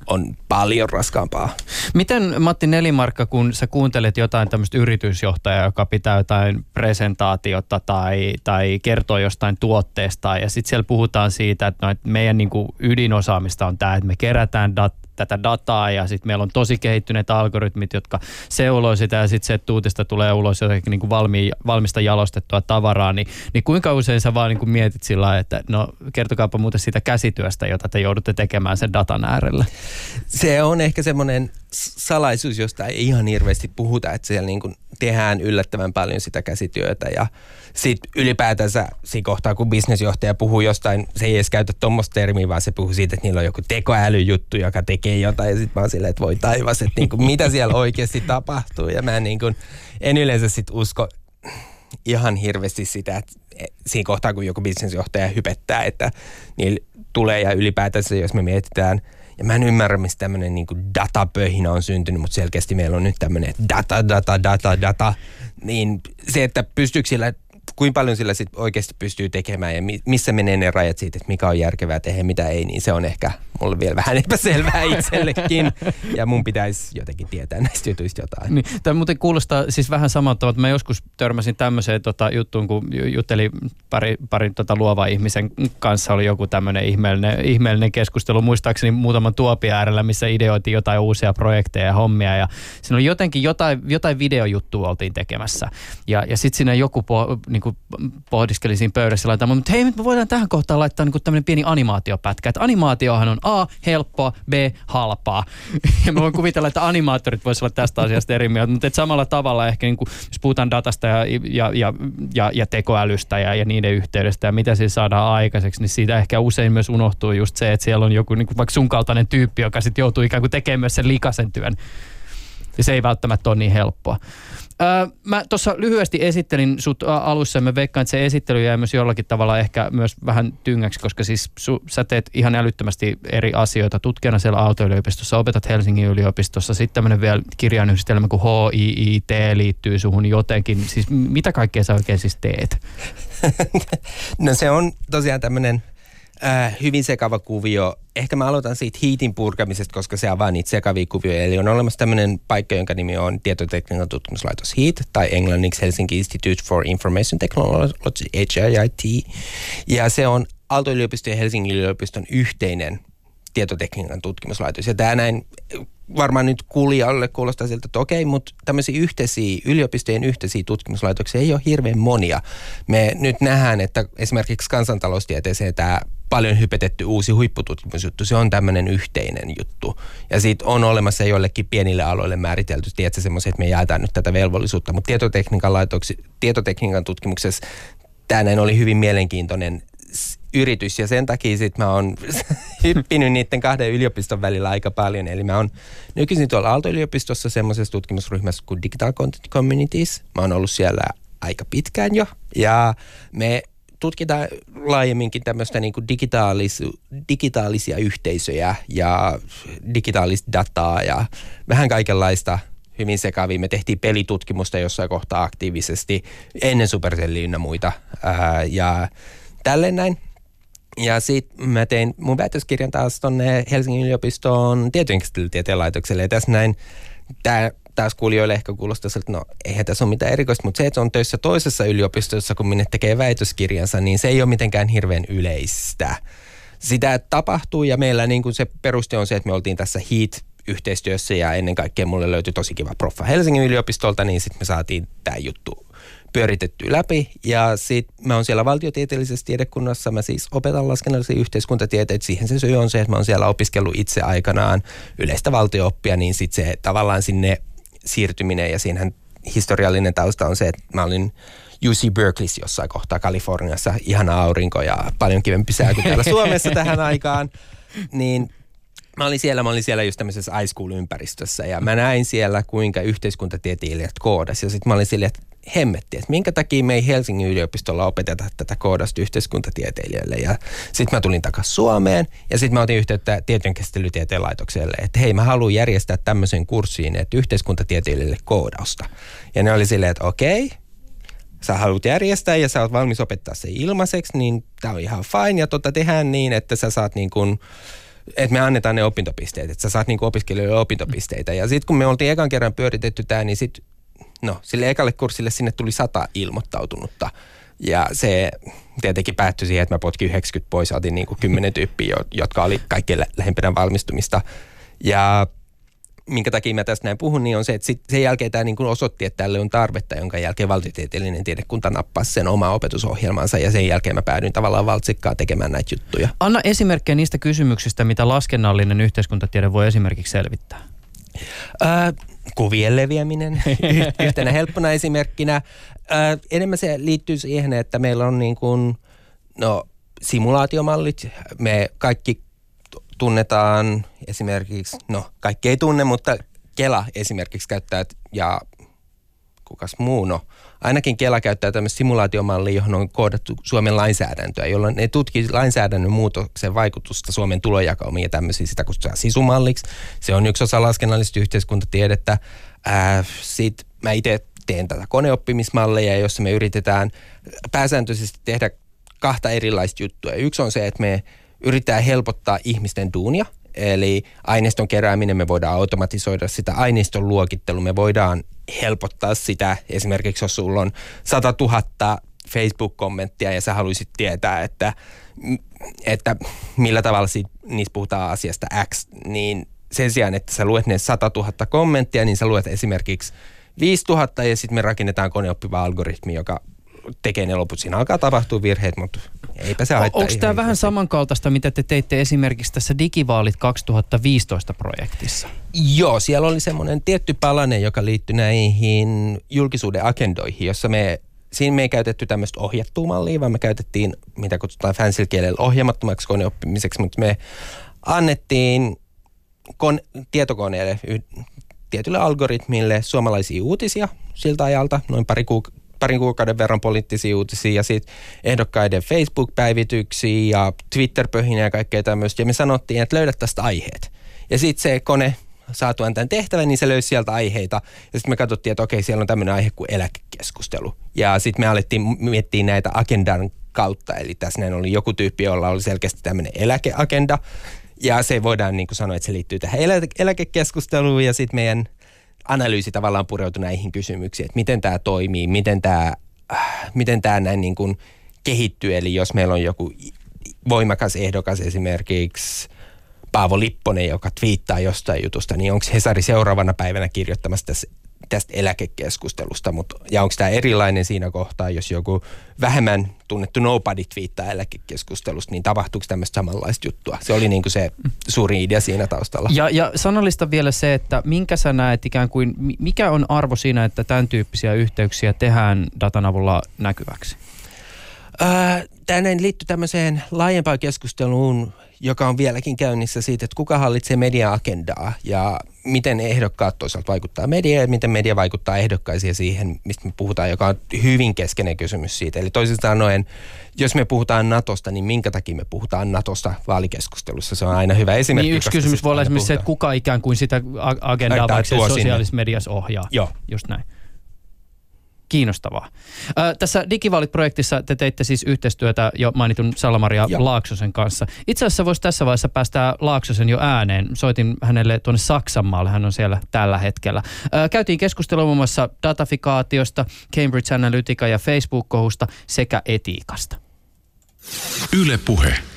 S4: on paljon raskaampaa.
S3: Miten Matti Nelimarkka, kun sä kuuntelet jotain tämmöistä yritysjohtajaa, joka pitää jotain presentaatiota tai, tai kertoo jostain tuotteesta ja sitten siellä puhutaan siitä, että, no, että meidän niin kuin ydinosaamista on tämä, että me kerätään dat- tätä dataa ja sitten meillä on tosi kehittyneet algoritmit, jotka seuloi sitä ja sitten se, että uutista tulee ulos jotenkin niin kuin valmi, valmista jalostettua tavaraa, niin, niin kuinka usein sä vaan niin kuin mietit sillä että no kertokaapa muuten siitä käsityöstä, jota te joudutte tekemään sen datan äärellä?
S4: Se on ehkä semmoinen salaisuus, josta ei ihan hirveästi puhuta, että siellä niin kuin tehdään yllättävän paljon sitä käsityötä ja sitten ylipäätänsä siinä kohtaa, kun bisnesjohtaja puhuu jostain, se ei edes käytä tuommoista termiä, vaan se puhuu siitä, että niillä on joku tekoälyjuttu, joka tekee jotain ja sitten mä oon silleen, että voi taivas, että niin kuin, mitä siellä oikeasti tapahtuu ja mä en, niin kuin, en yleensä sit usko ihan hirveästi sitä, että siinä kohtaa, kun joku bisnesjohtaja hypettää, että niillä tulee ja ylipäätänsä, jos me mietitään – ja mä en ymmärrä, mistä tämmöinen niin datapöhinä on syntynyt, mutta selkeästi meillä on nyt tämmöinen data, data, data, data. Niin se, että pystyykö sillä kuinka paljon sillä sit oikeasti pystyy tekemään ja missä menee ne rajat siitä, että mikä on järkevää tehdä mitä ei, niin se on ehkä mulle vielä vähän epäselvää itsellekin. ja mun pitäisi jotenkin tietää näistä jutuista jotain.
S3: Niin, tämä muuten kuulostaa siis vähän samalta, että mä joskus törmäsin tämmöiseen tota, juttuun, kun juttelin pari, parin tota, luova ihmisen kanssa, oli joku tämmöinen ihmeellinen, ihmeellinen keskustelu, muistaakseni muutaman tuopia äärellä, missä ideoitiin jotain uusia projekteja ja hommia, ja siinä oli jotenkin jotain, jotain videojuttua oltiin tekemässä. Ja, ja sitten siinä joku po, niin kuin pohdiskelin siinä pöydässä laittaa, mutta hei, me voidaan tähän kohtaan laittaa niin tämmöinen pieni animaatiopätkä. Että animaatiohan on A, helppoa, B, halpaa. Ja mä voin kuvitella, että animaattorit voisivat olla tästä asiasta eri mieltä, mutta samalla tavalla ehkä, niin kuin, jos puhutaan datasta ja, ja, ja, ja, ja tekoälystä ja, ja niiden yhteydestä ja mitä siinä saadaan aikaiseksi, niin siitä ehkä usein myös unohtuu just se, että siellä on joku niin kuin vaikka sun kaltainen tyyppi, joka sitten joutuu ikään kuin tekemään myös sen likaisen työn. Ja se ei välttämättä ole niin helppoa. Öö, mä tuossa lyhyesti esittelin sut alussa ja mä veikkaan, että se esittely jäi myös jollakin tavalla ehkä myös vähän tyngäksi, koska siis su, sä teet ihan älyttömästi eri asioita tutkijana siellä Aalto-yliopistossa, opetat Helsingin yliopistossa, sitten tämmöinen vielä kirjainyhdistelmä kuin HIIT liittyy suhun jotenkin. Siis mitä kaikkea sä oikein siis teet?
S4: no se on tosiaan tämmöinen äh, hyvin sekava kuvio. Ehkä mä aloitan siitä hiitin purkamisesta, koska se avaa niitä sekavia kuvioja. Eli on olemassa tämmöinen paikka, jonka nimi on tietotekniikan tutkimuslaitos HEAT, tai englanniksi Helsinki Institute for Information Technology, HIIT. Ja se on Aalto-yliopiston ja Helsingin yliopiston yhteinen tietotekniikan tutkimuslaitos. Ja tämä näin varmaan nyt kuulijalle kuulostaa siltä, että okei, mutta tämmöisiä yhteisiä, yliopistojen yhteisiä tutkimuslaitoksia ei ole hirveän monia. Me nyt nähdään, että esimerkiksi kansantaloustieteeseen tämä paljon hypetetty uusi huippututkimusjuttu, se on tämmöinen yhteinen juttu. Ja siitä on olemassa joillekin pienille aloille määritelty, tiedätkö, semmoisia, että me jaetaan nyt tätä velvollisuutta, mutta tietotekniikan, laitoksi, tietotekniikan tutkimuksessa tämä näin oli hyvin mielenkiintoinen yritys ja sen takia sit mä oon hyppinyt niiden kahden yliopiston välillä aika paljon. Eli mä oon nykyisin tuolla Aalto-yliopistossa semmoisessa tutkimusryhmässä kuin Digital Content Communities. Mä oon ollut siellä aika pitkään jo ja me tutkitaan laajemminkin tämmöistä niin kuin digitaalis, digitaalisia yhteisöjä ja digitaalista dataa ja vähän kaikenlaista hyvin sekavia. Me tehtiin pelitutkimusta jossain kohtaa aktiivisesti ennen Supercellia ynnä muita ää, ja tälleen näin. Ja sitten mä tein mun väitöskirjan taas tonne Helsingin yliopistoon tietojenkäsittelytieteen laitokselle. Ja tässä näin, tämä taas kuulijoille ehkä kuulostaa että no eihän tässä ole mitään erikoista, mutta se, että on töissä toisessa yliopistossa, kun minne tekee väitöskirjansa, niin se ei ole mitenkään hirveän yleistä. Sitä tapahtuu ja meillä niin kuin se peruste on se, että me oltiin tässä HEAT yhteistyössä ja ennen kaikkea mulle löytyi tosi kiva proffa Helsingin yliopistolta, niin sitten me saatiin tämä juttu pyöritetty läpi. Ja sitten mä oon siellä valtiotieteellisessä tiedekunnassa, mä siis opetan laskennallisia yhteiskuntatieteitä. Siihen se syy on se, että mä oon siellä opiskellut itse aikanaan yleistä valtiooppia, niin sitten se tavallaan sinne siirtyminen ja siinähän historiallinen tausta on se, että mä olin UC Berkeleyssä jossain kohtaa Kaliforniassa, ihana aurinko ja paljon kivempi sää kuin täällä Suomessa tähän aikaan. Niin mä olin siellä, mä olin siellä just tämmöisessä iSchool-ympäristössä ja mä näin siellä, kuinka yhteiskuntatieteilijät koodas. Ja sitten mä olin silleen, että hemmetti, että minkä takia me ei Helsingin yliopistolla opeteta tätä koodasta yhteiskuntatieteilijöille. Ja sitten mä tulin takaisin Suomeen ja sitten mä otin yhteyttä tietojenkäsittelytieteen laitokselle, että hei mä haluan järjestää tämmöisen kurssiin, että yhteiskuntatieteilijöille koodausta. Ja ne oli silleen, että okei, sä haluat järjestää ja sä oot valmis opettaa se ilmaiseksi, niin tämä on ihan fine. Ja tota tehdään niin, että sä saat niin kuin, että me annetaan ne opintopisteet, että sä saat niin opiskelijoille opintopisteitä. Ja sitten kun me oltiin ekan kerran pyöritetty tämä, niin sitten no sille ekalle kurssille sinne tuli sata ilmoittautunutta. Ja se tietenkin päättyi siihen, että mä potkin 90 pois otin niin kuin 10 tyyppiä, jotka oli kaikkein lä- lähempänä valmistumista. Ja minkä takia mä tästä näin puhun, niin on se, että sit sen jälkeen tämä niin kuin osoitti, että tälle on tarvetta, jonka jälkeen valtiotieteellinen tiedekunta nappasi sen oma opetusohjelmansa ja sen jälkeen mä päädyin tavallaan valtsikkaa tekemään näitä juttuja.
S3: Anna esimerkkejä niistä kysymyksistä, mitä laskennallinen yhteiskuntatiede voi esimerkiksi selvittää.
S4: Ää, kuvien leviäminen yhtenä helppona esimerkkinä. Enemmän se liittyy siihen, että meillä on niin kuin, no, simulaatiomallit. Me kaikki tunnetaan esimerkiksi, no kaikki ei tunne, mutta Kela esimerkiksi käyttää ja kukas muu, no ainakin Kela käyttää tämmöistä simulaatiomallia, johon on koodattu Suomen lainsäädäntöä, jolloin ne tutkii lainsäädännön muutoksen vaikutusta Suomen tulojakaumiin ja tämmöisiä sitä kutsutaan sisumalliksi. Se on yksi osa laskennallista yhteiskuntatiedettä. Sitten mä itse teen tätä koneoppimismalleja, jossa me yritetään pääsääntöisesti tehdä kahta erilaista juttua. Yksi on se, että me yritetään helpottaa ihmisten duunia, Eli aineiston kerääminen, me voidaan automatisoida sitä aineiston luokittelu, me voidaan helpottaa sitä. Esimerkiksi jos sulla on 100 000 Facebook-kommenttia ja sä haluaisit tietää, että, että millä tavalla niistä puhutaan asiasta X, niin sen sijaan, että sä luet ne 100 000 kommenttia, niin sä luet esimerkiksi 5000 ja sitten me rakennetaan koneoppiva algoritmi, joka tekee ne loput. Siinä alkaa tapahtua virheet, mutta eipä se haittaa.
S3: Onko tämä vähän samankaltaista, mitä te teitte esimerkiksi tässä Digivaalit 2015 projektissa?
S4: Joo, siellä oli semmoinen tietty palanen, joka liittyi näihin julkisuuden agendoihin, jossa me siinä me ei käytetty tämmöistä ohjattua mallia, vaan me käytettiin, mitä kutsutaan fancy kielellä ohjaamattomaksi koneoppimiseksi, mutta me annettiin kon, tietokoneelle tietylle algoritmille suomalaisia uutisia siltä ajalta, noin pari kuuk- parin kuukauden verran poliittisia uutisia ja sitten ehdokkaiden Facebook-päivityksiä ja Twitter-pöhinä ja kaikkea tämmöistä. Ja me sanottiin, että löydät tästä aiheet. Ja sitten se kone saatuaan tämän tehtävän, niin se löysi sieltä aiheita. Ja sitten me katsottiin, että okei, siellä on tämmöinen aihe kuin eläkekeskustelu. Ja sitten me alettiin miettiä näitä agendan kautta. Eli tässä näin oli joku tyyppi, jolla oli selkeästi tämmöinen eläkeagenda. Ja se voidaan niin kuin sanoa, että se liittyy tähän eläkekeskusteluun ja sitten meidän analyysi tavallaan pureutui näihin kysymyksiin, että miten tämä toimii, miten tämä, äh, miten tämä näin niin kuin kehittyy. Eli jos meillä on joku voimakas ehdokas esimerkiksi Paavo Lipponen, joka twiittaa jostain jutusta, niin onko Hesari seuraavana päivänä kirjoittamassa tässä tästä eläkekeskustelusta, mutta, ja onko tämä erilainen siinä kohtaa, jos joku vähemmän tunnettu nobody twiittaa eläkekeskustelusta, niin tapahtuuko tämmöistä samanlaista juttua? Se oli niin kuin se suuri idea siinä taustalla.
S3: Ja, ja sanallista vielä se, että minkä sä näet ikään kuin, mikä on arvo siinä, että tämän tyyppisiä yhteyksiä tehdään datan avulla näkyväksi?
S4: Tämä liittyy tämmöiseen laajempaan keskusteluun joka on vieläkin käynnissä siitä, että kuka hallitsee media-agendaa ja miten ehdokkaat toisaalta vaikuttaa mediaan ja miten media vaikuttaa ehdokkaisiin siihen, mistä me puhutaan, joka on hyvin keskeinen kysymys siitä. Eli toisin sanoen, jos me puhutaan Natosta, niin minkä takia me puhutaan Natosta vaalikeskustelussa? Se on aina hyvä esimerkki.
S3: Niin yksi kysymys voi olla esimerkiksi se, että kuka ikään kuin sitä agendaa vaikka sosiaalisessa mediassa ohjaa.
S4: Joo.
S3: Just näin kiinnostavaa. Ö, tässä Digivaalit-projektissa te teitte siis yhteistyötä jo mainitun Salamaria Joo. Laaksosen kanssa. Itse asiassa voisi tässä vaiheessa päästää Laaksosen jo ääneen. Soitin hänelle tuonne Saksanmaalle, hän on siellä tällä hetkellä. Ö, käytiin keskustelua muun muassa datafikaatiosta, Cambridge Analytica ja Facebook-kohusta sekä etiikasta.
S2: Yle Puhe.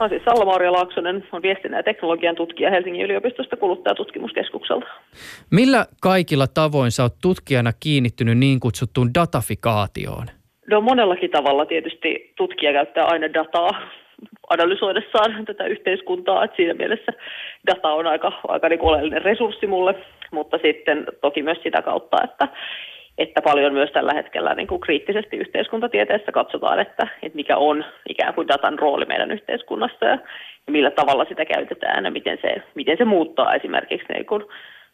S5: Mä siis Salla-Maria Laaksonen, on viestinnän ja teknologian tutkija Helsingin yliopistosta kuluttajatutkimuskeskukselta.
S3: Millä kaikilla tavoin sä oot tutkijana kiinnittynyt niin kutsuttuun datafikaatioon?
S5: No monellakin tavalla tietysti tutkija käyttää aina dataa analysoidessaan tätä yhteiskuntaa, että siinä mielessä data on aika, aika niin oleellinen resurssi mulle, mutta sitten toki myös sitä kautta, että että paljon myös tällä hetkellä niin kuin kriittisesti yhteiskuntatieteessä katsotaan, että, että mikä on ikään kuin datan rooli meidän yhteiskunnassa ja, ja millä tavalla sitä käytetään ja miten se, miten se muuttaa esimerkiksi niin kuin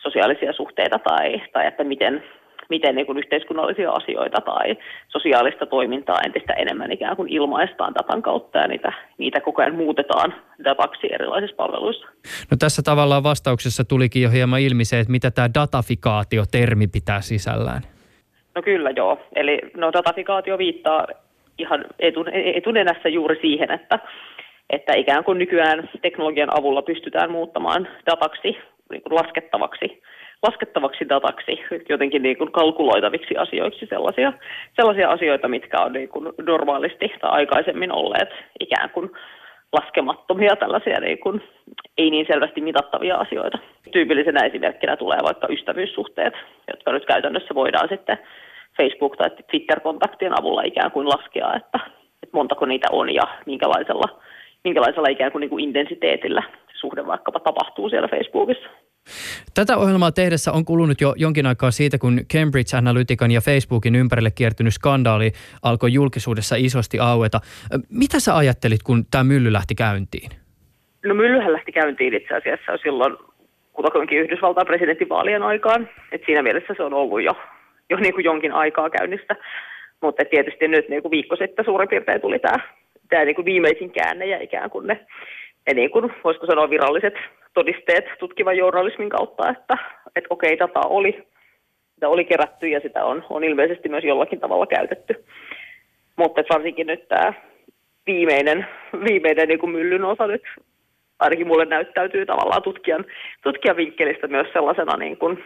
S5: sosiaalisia suhteita tai, tai että miten, miten niin kuin yhteiskunnallisia asioita tai sosiaalista toimintaa entistä enemmän ikään kuin ilmaistaan datan kautta ja niitä, niitä koko ajan muutetaan dataksi erilaisissa palveluissa.
S3: No tässä tavallaan vastauksessa tulikin jo hieman ilmi se, että mitä tämä datafikaatio-termi pitää sisällään.
S5: No kyllä joo. Eli no datafikaatio viittaa ihan etun, etunenässä juuri siihen, että, että ikään kuin nykyään teknologian avulla pystytään muuttamaan dataksi niin kuin laskettavaksi, laskettavaksi dataksi, jotenkin niin kuin kalkuloitaviksi asioiksi sellaisia, sellaisia asioita, mitkä on niin kuin normaalisti tai aikaisemmin olleet ikään kuin laskemattomia tällaisia niin kuin, ei niin selvästi mitattavia asioita. Tyypillisenä esimerkkinä tulee vaikka ystävyyssuhteet, jotka nyt käytännössä voidaan sitten Facebook- tai Twitter-kontaktien avulla ikään kuin laskea, että, että montako niitä on ja minkälaisella, minkälaisella ikään kuin, niin kuin intensiteetillä suhde vaikkapa tapahtuu siellä Facebookissa.
S3: Tätä ohjelmaa tehdessä on kulunut jo jonkin aikaa siitä, kun Cambridge Analytican ja Facebookin ympärille kiertynyt skandaali alkoi julkisuudessa isosti aueta. Mitä sä ajattelit, kun tämä mylly lähti käyntiin?
S5: No myllyhän lähti käyntiin itse asiassa silloin kutakuinkin Yhdysvaltain presidentinvaalien aikaan. Et siinä mielessä se on ollut jo, jo niin kuin jonkin aikaa käynnissä. Mutta tietysti nyt niin kuin viikko sitten suurin piirtein tuli tämä, tämä niin kuin viimeisin käänne ja ikään kuin ne, ne niin kuin, voisiko sanoa viralliset todisteet tutkivan journalismin kautta, että, että okei, data oli, sitä oli kerätty ja sitä on, on ilmeisesti myös jollakin tavalla käytetty. Mutta varsinkin nyt tämä viimeinen, viimeinen niin kuin myllyn osa nyt ainakin mulle näyttäytyy tavallaan tutkijan, tutkijan vinkkelistä myös sellaisena niin kuin,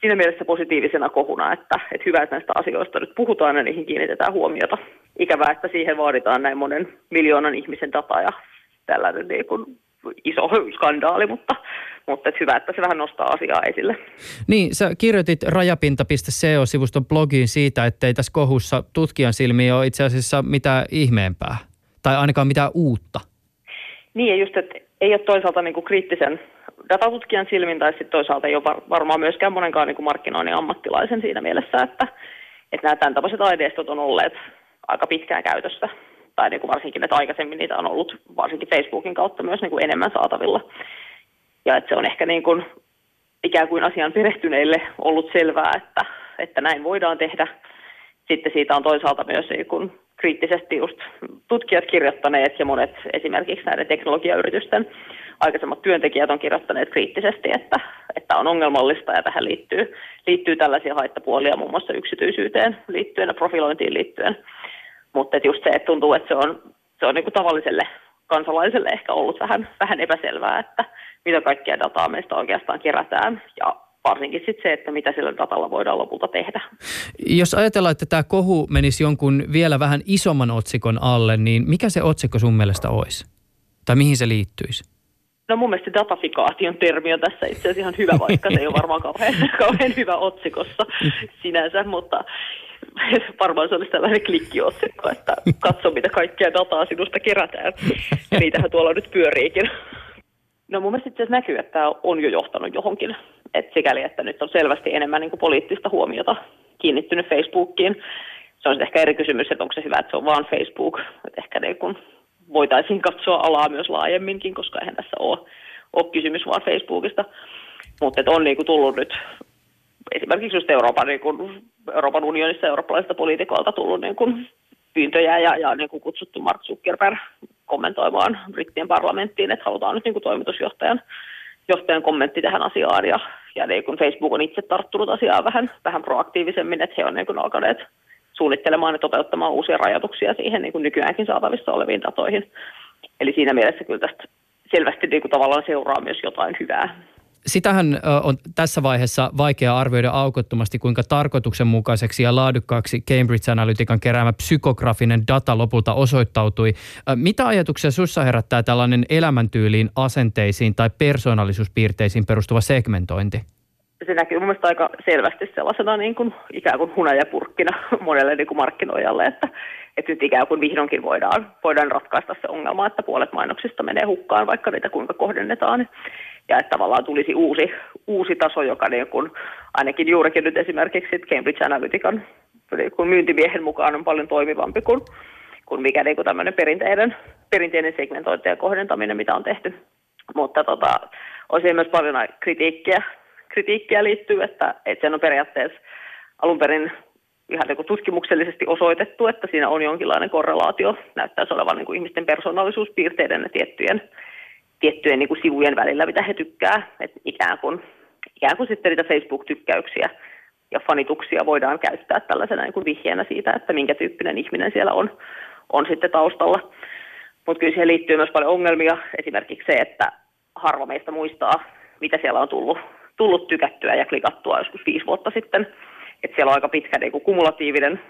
S5: siinä mielessä positiivisena kohuna, että, että hyvä, että näistä asioista nyt puhutaan ja niihin kiinnitetään huomiota. Ikävää, että siihen vaaditaan näin monen miljoonan ihmisen data ja tällainen niin kuin iso skandaali, mutta, mutta että hyvä, että se vähän nostaa asiaa esille.
S3: Niin, sä kirjoitit rajapinta.co-sivuston blogiin siitä, että ei tässä kohussa tutkijan silmiin ole itse asiassa mitään ihmeempää, tai ainakaan mitään uutta.
S5: Niin, ja just, että ei ole toisaalta niin kuin kriittisen datatutkijan silmin, tai sitten toisaalta ei ole varmaan myöskään monenkaan niin kuin markkinoinnin ammattilaisen siinä mielessä, että, että nämä tämän tapaiset aineistot on olleet aika pitkään käytössä, tai niin kuin varsinkin, että aikaisemmin niitä on ollut varsinkin Facebookin kautta myös niin kuin enemmän saatavilla. Ja että se on ehkä niin kuin ikään kuin asian perehtyneille ollut selvää, että, että näin voidaan tehdä. Sitten siitä on toisaalta myös niin kuin kriittisesti just tutkijat kirjoittaneet ja monet esimerkiksi näiden teknologiayritysten aikaisemmat työntekijät on kirjoittaneet kriittisesti, että, että on ongelmallista ja tähän liittyy, liittyy tällaisia haittapuolia muun muassa yksityisyyteen liittyen ja profilointiin liittyen. Mutta just se, että tuntuu, että se on, se on niin kuin tavalliselle kansalaiselle ehkä ollut vähän, vähän epäselvää, että mitä kaikkea dataa meistä oikeastaan kerätään ja varsinkin sit se, että mitä sillä datalla voidaan lopulta tehdä.
S3: Jos ajatellaan, että tämä kohu menisi jonkun vielä vähän isomman otsikon alle, niin mikä se otsikko sun mielestä olisi? Tai mihin se liittyisi?
S5: No mun mielestä datafikaation termi on tässä itse asiassa ihan hyvä, vaikka se ei ole varmaan kauhean, kauhean hyvä otsikossa sinänsä, mutta varmaan se olisi tällainen klikkiotsikko, että katso mitä kaikkea dataa sinusta kerätään. Ja niitähän tuolla nyt pyöriikin. No mun mielestä itse näkyy, että tämä on jo johtanut johonkin. Et sikäli, että nyt on selvästi enemmän niin poliittista huomiota kiinnittynyt Facebookiin. Se on ehkä eri kysymys, että onko se hyvä, että se on vaan Facebook. Et ehkä niin kuin voitaisiin katsoa alaa myös laajemminkin, koska eihän tässä ole, ole kysymys vaan Facebookista. Mutta on niin tullut nyt esimerkiksi just Euroopan, niin kuin, Euroopan unionissa eurooppalaisilta poliitikoilta tullut niin kuin pyyntöjä ja, ja niin kuin kutsuttu Mark Zuckerberg kommentoimaan brittien parlamenttiin, että halutaan nyt niin kuin toimitusjohtajan johtajan kommentti tähän asiaan ja, ja niin kuin Facebook on itse tarttunut asiaan vähän, vähän proaktiivisemmin, että he on niin alkaneet suunnittelemaan ja toteuttamaan uusia rajoituksia siihen niin kuin nykyäänkin saatavissa oleviin datoihin. Eli siinä mielessä kyllä tästä selvästi niin kuin tavallaan seuraa myös jotain hyvää.
S3: Sitähän on tässä vaiheessa vaikea arvioida aukottomasti, kuinka tarkoituksenmukaiseksi ja laadukkaaksi Cambridge Analytican keräämä psykografinen data lopulta osoittautui. Mitä ajatuksia sinussa herättää tällainen elämäntyyliin, asenteisiin tai persoonallisuuspiirteisiin perustuva segmentointi?
S5: se näkyy mun mielestä aika selvästi sellaisena niin kuin, ikään kuin hunajapurkkina monelle niin kuin markkinoijalle, että, että nyt ikään kuin vihdoinkin voidaan, voidaan ratkaista se ongelma, että puolet mainoksista menee hukkaan, vaikka niitä kuinka kohdennetaan. Ja että tavallaan tulisi uusi, uusi taso, joka niin kuin, ainakin juurikin nyt esimerkiksi Cambridge Analytican niin kuin myyntimiehen mukaan on paljon toimivampi kuin, kuin mikä niin kuin tämmöinen perinteinen, perinteinen segmentointi ja kohdentaminen, mitä on tehty. Mutta tota, on myös paljon kritiikkiä kritiikkiä liittyy, että, että sen on periaatteessa alun perin ihan niin tutkimuksellisesti osoitettu, että siinä on jonkinlainen korrelaatio, näyttäisi olevan niin kuin ihmisten persoonallisuuspiirteiden ja tiettyjen, tiettyjen niin kuin sivujen välillä, mitä he tykkää, että ikään kuin, ikään kuin sitten niitä Facebook-tykkäyksiä ja fanituksia voidaan käyttää tällaisena niin kuin vihjeenä siitä, että minkä tyyppinen ihminen siellä on, on sitten taustalla. Mutta kyllä siihen liittyy myös paljon ongelmia, esimerkiksi se, että harva meistä muistaa, mitä siellä on tullut tullut tykättyä ja klikattua joskus viisi vuotta sitten. Että siellä on aika pitkä niin kuin kumulatiivinen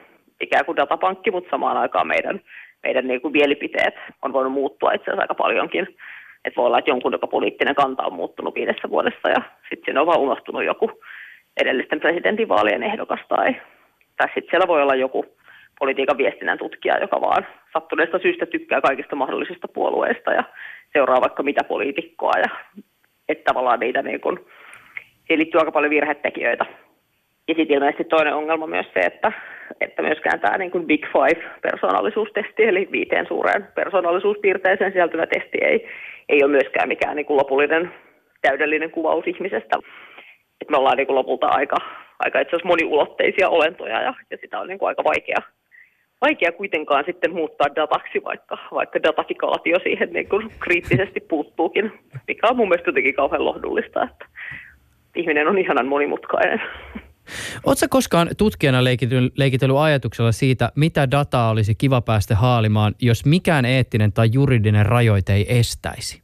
S5: ikään kuin datapankki, mutta samaan aikaan meidän, meidän niin kuin mielipiteet on voinut muuttua itse asiassa aika paljonkin. Että voi olla, että jonkun joka poliittinen kanta on muuttunut viidessä vuodessa ja sitten siinä on vaan unohtunut joku edellisten presidentinvaalien ehdokas tai, tai sitten siellä voi olla joku politiikan viestinnän tutkija, joka vaan sattuneesta syystä tykkää kaikista mahdollisista puolueista ja seuraa vaikka mitä poliitikkoa ja että tavallaan niitä niin kuin, siihen liittyy aika paljon virhetekijöitä. Ja sitten ilmeisesti toinen ongelma myös se, että, että myöskään tämä niin kuin Big Five-persoonallisuustesti, eli viiteen suureen persoonallisuuspiirteeseen sisältyvä testi ei, ei ole myöskään mikään niin kuin lopullinen täydellinen kuvaus ihmisestä. Et me ollaan niin kuin lopulta aika, aika itse asiassa moniulotteisia olentoja ja, ja sitä on niin kuin aika vaikea, vaikea kuitenkaan sitten muuttaa dataksi, vaikka, vaikka datafikaatio siihen niin kuin kriittisesti puuttuukin, mikä on mun mielestä jotenkin kauhean lohdullista, että ihminen on ihanan monimutkainen.
S3: Oletko koskaan tutkijana leikitellyt ajatuksella siitä, mitä dataa olisi kiva päästä haalimaan, jos mikään eettinen tai juridinen rajoite ei estäisi?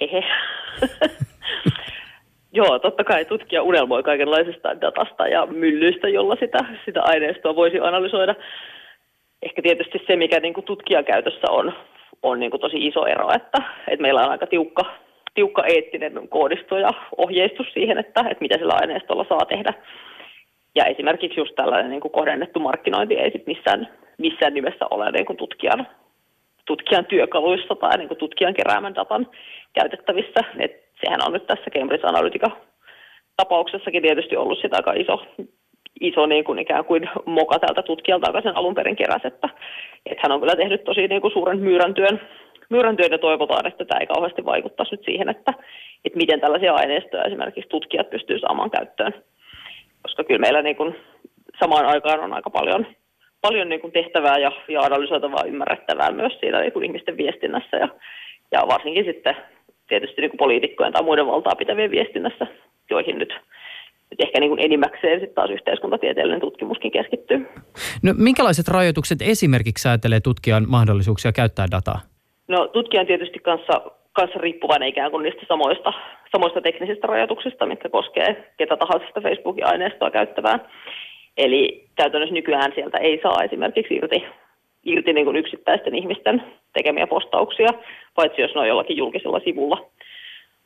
S5: Hehe. Joo, totta kai tutkija unelmoi kaikenlaisesta datasta ja myllyistä, jolla sitä, sitä aineistoa voisi analysoida. Ehkä tietysti se, mikä niin kuin tutkijan käytössä on, on niin kuin tosi iso ero, että, että meillä on aika tiukka tiukka eettinen koodisto ja ohjeistus siihen, että, että mitä sillä aineistolla saa tehdä. Ja esimerkiksi just tällainen niin kuin kohdennettu markkinointi ei sit missään, missään nimessä ole niin kuin tutkijan, tutkijan työkaluissa tai niin kuin tutkijan keräämän datan käytettävissä. Et sehän on nyt tässä Cambridge Analytica tapauksessakin tietysti ollut sitä aika iso, iso niin kuin ikään kuin moka tältä tutkijalta, joka sen alun perin keräsi, että, että hän on kyllä tehnyt tosi niin kuin suuren myyrän työn, myyrän työn ja toivotaan, että tämä ei kauheasti vaikuttaisi nyt siihen, että, että miten tällaisia aineistoja esimerkiksi tutkijat pystyy saamaan käyttöön. Koska kyllä meillä niin kuin samaan aikaan on aika paljon, paljon niin kuin tehtävää ja, ja analysoitavaa ymmärrettävää myös siinä niin kuin ihmisten viestinnässä ja, ja varsinkin sitten tietysti niin kuin poliitikkojen tai muiden valtaa pitävien viestinnässä, joihin nyt nyt ehkä niin kuin enimmäkseen sitten taas yhteiskuntatieteellinen tutkimuskin keskittyy.
S3: No, minkälaiset rajoitukset esimerkiksi säätelee tutkijan mahdollisuuksia käyttää dataa?
S5: No tutkija on tietysti kanssa, kanssa riippuvainen ikään kuin niistä samoista, samoista teknisistä rajoituksista, mitkä koskee ketä tahansa sitä Facebookin aineistoa käyttävää. Eli käytännössä nykyään sieltä ei saa esimerkiksi irti, irti niin kuin yksittäisten ihmisten tekemiä postauksia, paitsi jos ne on jollakin julkisella sivulla.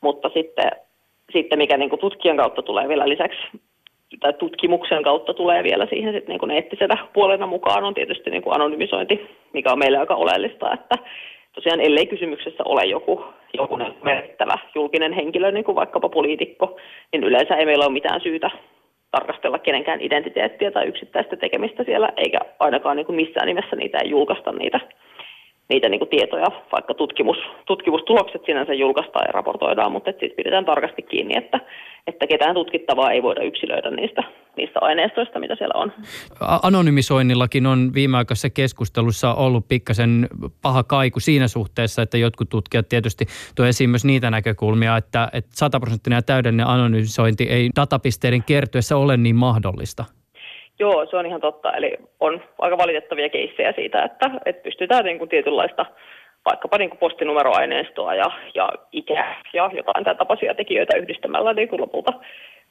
S5: Mutta sitten sitten mikä niin kuin tutkijan kautta tulee vielä lisäksi, tai tutkimuksen kautta tulee vielä siihen sitten niin kuin eettisenä puolena mukaan, on tietysti niin kuin anonymisointi, mikä on meille aika oleellista, että tosiaan ellei kysymyksessä ole joku, joku merkittävä julkinen henkilö, niin kuin vaikkapa poliitikko, niin yleensä ei meillä ole mitään syytä tarkastella kenenkään identiteettiä tai yksittäistä tekemistä siellä, eikä ainakaan niin kuin missään nimessä niitä ei julkaista niitä niitä niin kuin tietoja, vaikka tutkimus, tutkimustulokset sinänsä julkaistaan ja raportoidaan, mutta sitten pidetään tarkasti kiinni, että, että ketään tutkittavaa ei voida yksilöidä niistä, niistä aineistoista, mitä siellä on.
S3: Anonymisoinnillakin on viimeaikaisessa keskustelussa ollut pikkasen paha kaiku siinä suhteessa, että jotkut tutkijat tietysti tuo esiin myös niitä näkökulmia, että, että 100 prosenttinen ja täydellinen anonymisointi ei datapisteiden kertyessä ole niin mahdollista.
S5: Joo, se on ihan totta. Eli on aika valitettavia keissejä siitä, että, että pystytään niin kuin tietynlaista vaikkapa niin kuin postinumeroaineistoa ja, ja ikä ja jotain tämän tapaisia tekijöitä yhdistämällä niin kuin lopulta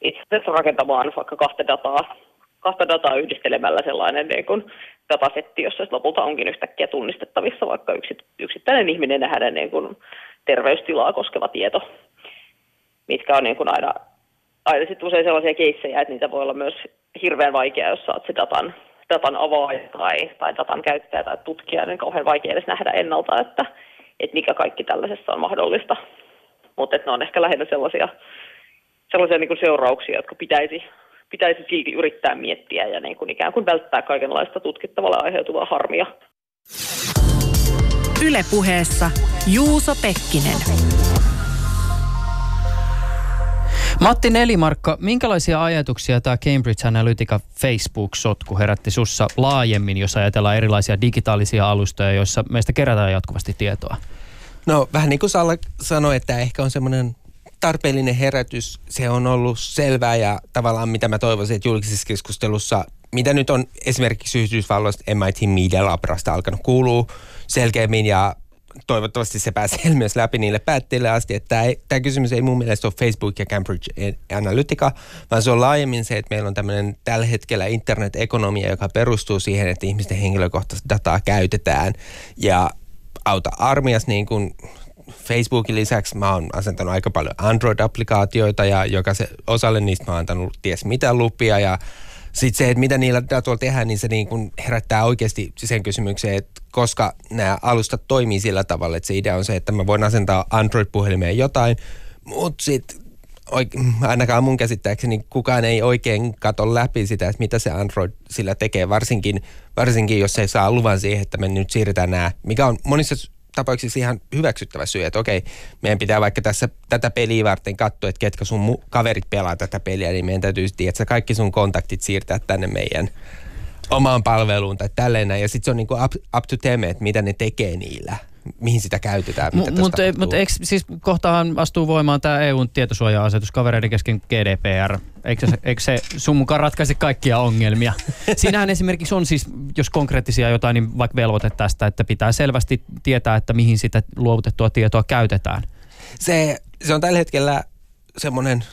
S5: itse asiassa rakentamaan vaikka kahta dataa, kahta dataa yhdistelemällä sellainen niin kuin datasetti, jossa lopulta onkin yhtäkkiä tunnistettavissa vaikka yksittäinen ihminen ja hänen niin kuin terveystilaa koskeva tieto, mitkä on niin kuin aina aina sitten usein sellaisia keissejä, että niitä voi olla myös hirveän vaikea, jos saat se datan, datan avaaja tai, tai datan käyttäjä tai tutkija, niin kauhean vaikea edes nähdä ennalta, että, että mikä kaikki tällaisessa on mahdollista. Mutta ne on ehkä lähinnä sellaisia, sellaisia niin kuin seurauksia, jotka pitäisi, pitäisi silti yrittää miettiä ja niin kuin ikään kuin välttää kaikenlaista tutkittavalla aiheutuvaa harmia.
S1: Ylepuheessa Juuso Pekkinen.
S3: Matti Nelimarkka, minkälaisia ajatuksia tämä Cambridge Analytica Facebook-sotku herätti sussa laajemmin, jos ajatellaan erilaisia digitaalisia alustoja, joissa meistä kerätään jatkuvasti tietoa?
S4: No vähän niin kuin Salla sanoi, että ehkä on semmoinen tarpeellinen herätys. Se on ollut selvää ja tavallaan mitä mä toivoisin, että julkisessa keskustelussa, mitä nyt on esimerkiksi Yhdysvalloista MIT Media Labrasta alkanut kuuluu selkeämmin ja toivottavasti se pääsee myös läpi niille päätteille asti, että tämä kysymys ei mun mielestä ole Facebook ja Cambridge Analytica, vaan se on laajemmin se, että meillä on tämmöinen tällä hetkellä internet-ekonomia, joka perustuu siihen, että ihmisten henkilökohtaista dataa käytetään ja auta armias niin kuin Facebookin lisäksi mä oon asentanut aika paljon Android-applikaatioita ja joka se, osalle niistä mä oon antanut ties mitä lupia ja sitten se, että mitä niillä datoilla tehdään, niin se niin kuin herättää oikeasti sen kysymykseen, että koska nämä alustat toimii sillä tavalla, että se idea on se, että mä voin asentaa Android-puhelimeen jotain, mutta sitten ainakaan mun käsittääkseni kukaan ei oikein kato läpi sitä, että mitä se Android sillä tekee, varsinkin, varsinkin jos se saa luvan siihen, että me nyt siirretään nämä, mikä on monissa tapauksissa ihan hyväksyttävä syy, että okei, meidän pitää vaikka tässä tätä peliä varten katsoa, että ketkä sun mu- kaverit pelaa tätä peliä, niin meidän täytyy että kaikki sun kontaktit siirtää tänne meidän omaan palveluun tai tälleen Ja sitten se on niinku up, up to them, että mitä ne tekee niillä mihin sitä käytetään.
S3: M- mutta mut eikö, siis kohtahan astuu voimaan tämä EUn tietosuoja-asetus kavereiden kesken GDPR. Eikö se, eikö se sun mukaan ratkaise kaikkia ongelmia? Siinähän esimerkiksi on siis, jos konkreettisia jotain, niin vaikka velvoite tästä, että pitää selvästi tietää, että mihin sitä luovutettua tietoa käytetään.
S4: Se, se on tällä hetkellä semmoinen,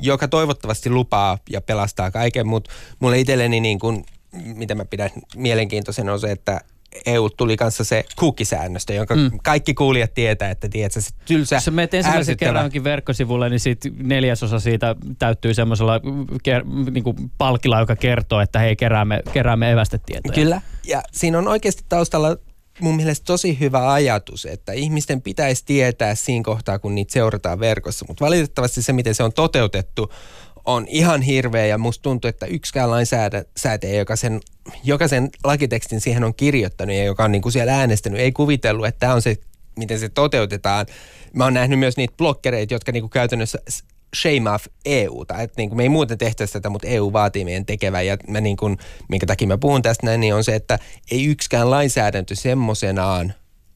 S4: joka toivottavasti lupaa ja pelastaa kaiken, mutta mulle itselleni niin kuin, mitä mä pidän mielenkiintoisen on se, että EU tuli kanssa se cookie-säännöstö, jonka mm. kaikki kuulijat tietää, että tiedätkö, se tylsä,
S3: Jos menet ensimmäisen kerran verkkosivulle, niin sit neljäsosa siitä täyttyy semmoisella ker- niinku palkilla, joka kertoo, että hei, keräämme, keräämme evästetietoja.
S4: Kyllä, ja siinä on oikeasti taustalla mun mielestä tosi hyvä ajatus, että ihmisten pitäisi tietää siinä kohtaa, kun niitä seurataan verkossa, mutta valitettavasti se, miten se on toteutettu, on ihan hirveä ja musta tuntuu, että yksikään lainsäätäjä, joka sen, joka sen lakitekstin siihen on kirjoittanut ja joka on niin kuin siellä äänestänyt, ei kuvitellut, että tämä on se, miten se toteutetaan. Mä oon nähnyt myös niitä blokkereita, jotka niin kuin käytännössä shame off EUta. Että niin kuin me ei muuten tehtäisi tätä, mutta EU vaatii meidän tekevän. Ja mä niin kuin, minkä takia mä puhun tästä näin, niin on se, että ei yksikään lainsäädäntö semmoisenaan